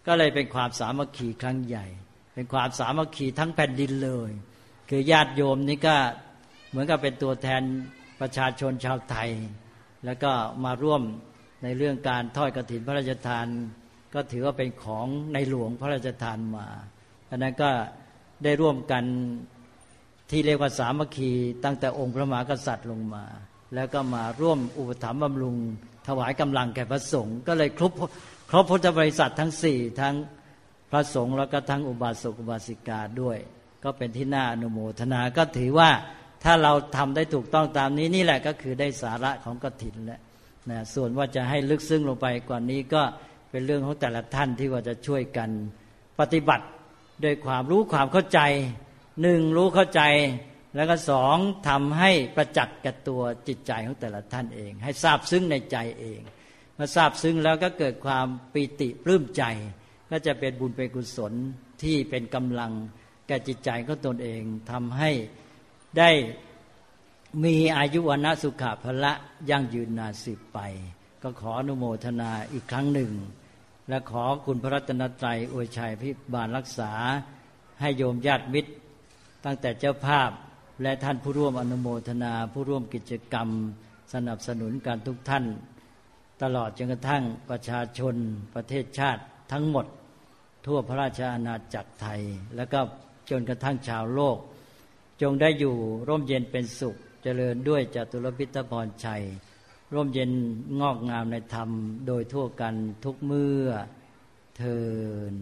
ก็เลยเป็นความสามัคคีครั้งใหญ่ เป็นความสามัคคีทั้งแผ่นดินเลย คือญาติโยมนี่ก็เหมือนกับเป็นตัวแทนประชาชนชาวไทย แล้วก็มาร่วมในเรื่องการทอดกระถินพระราชทาน ก็ถือว่าเป็นของในหลวงพระราชทานมาดังนั้นก็ได้ร่วมกันที่เรียกว่าสามัคคีตั้งแต่องค์พระมหากษัตริย์ลงมา แล้วก็มาร่วมอุปถัมภ์บำรุง ถวายกำลังแก่พระสงฆ์ก็เลยครบครบพุทธบริษัททั้งสี่ทั้งพระสงฆ์แล้วก็ทั้งอุบาสกอุบาสิกาด้วย ก็เป็นที่น่าอนุโมทนาก็ถือว่า ถ้าเราทำได้ถูกต้องตามนี้นี่แหละก็คือได้สาระของกฐินแล้วนะส่วนว่าจะให้ลึกซึ้งลงไปกว่านี้ก็เป็นเรื่องของแต่ละท่านที่ว่าจะช่วยกันปฏิบัติด้วยความรู้ความเข้าใจหนึ่งรู้เข้าใจ แล้วก็สองทำให้ประจักษ์กับตัวจิตใจของแต่ละท่านเอง ให้ทราบซึ้งในใจเองเมื่อทราบซึ้งแล้วก็เกิดความปีติปลื้มใจ ก็จะเป็นบุญเป็นกุศลที่เป็นกำลังแก่จิตใจของตนเองทำให้ ได้มีอายุวันสุขภละยั่งยืนนานสืบไป ก็ขออนุโมทนาอีกครั้งหนึ่ง และขอคุณพระรัตนตรัยอวยชัยพิบาลรักษา ให้โยมญาติมิตร ตั้งแต่เจ้าภาพและท่านผู้ร่วมอนุโมทนา ผู้ร่วมกิจกรรม สนับสนุนการทุกท่าน ตลอดจนกระทั่งประชาชนประเทศชาติทั้งหมด ทั่วพระราชอาณาจักรไทย แล้วก็จนกระทั่งชาวโลก จงได้อยู่ร่มเย็นเป็นสุข เจริญด้วยจตุรพิทพรชัย ร่มเย็นงอกงามในธรรมโดยทั่วกันทุกเมื่อเทิน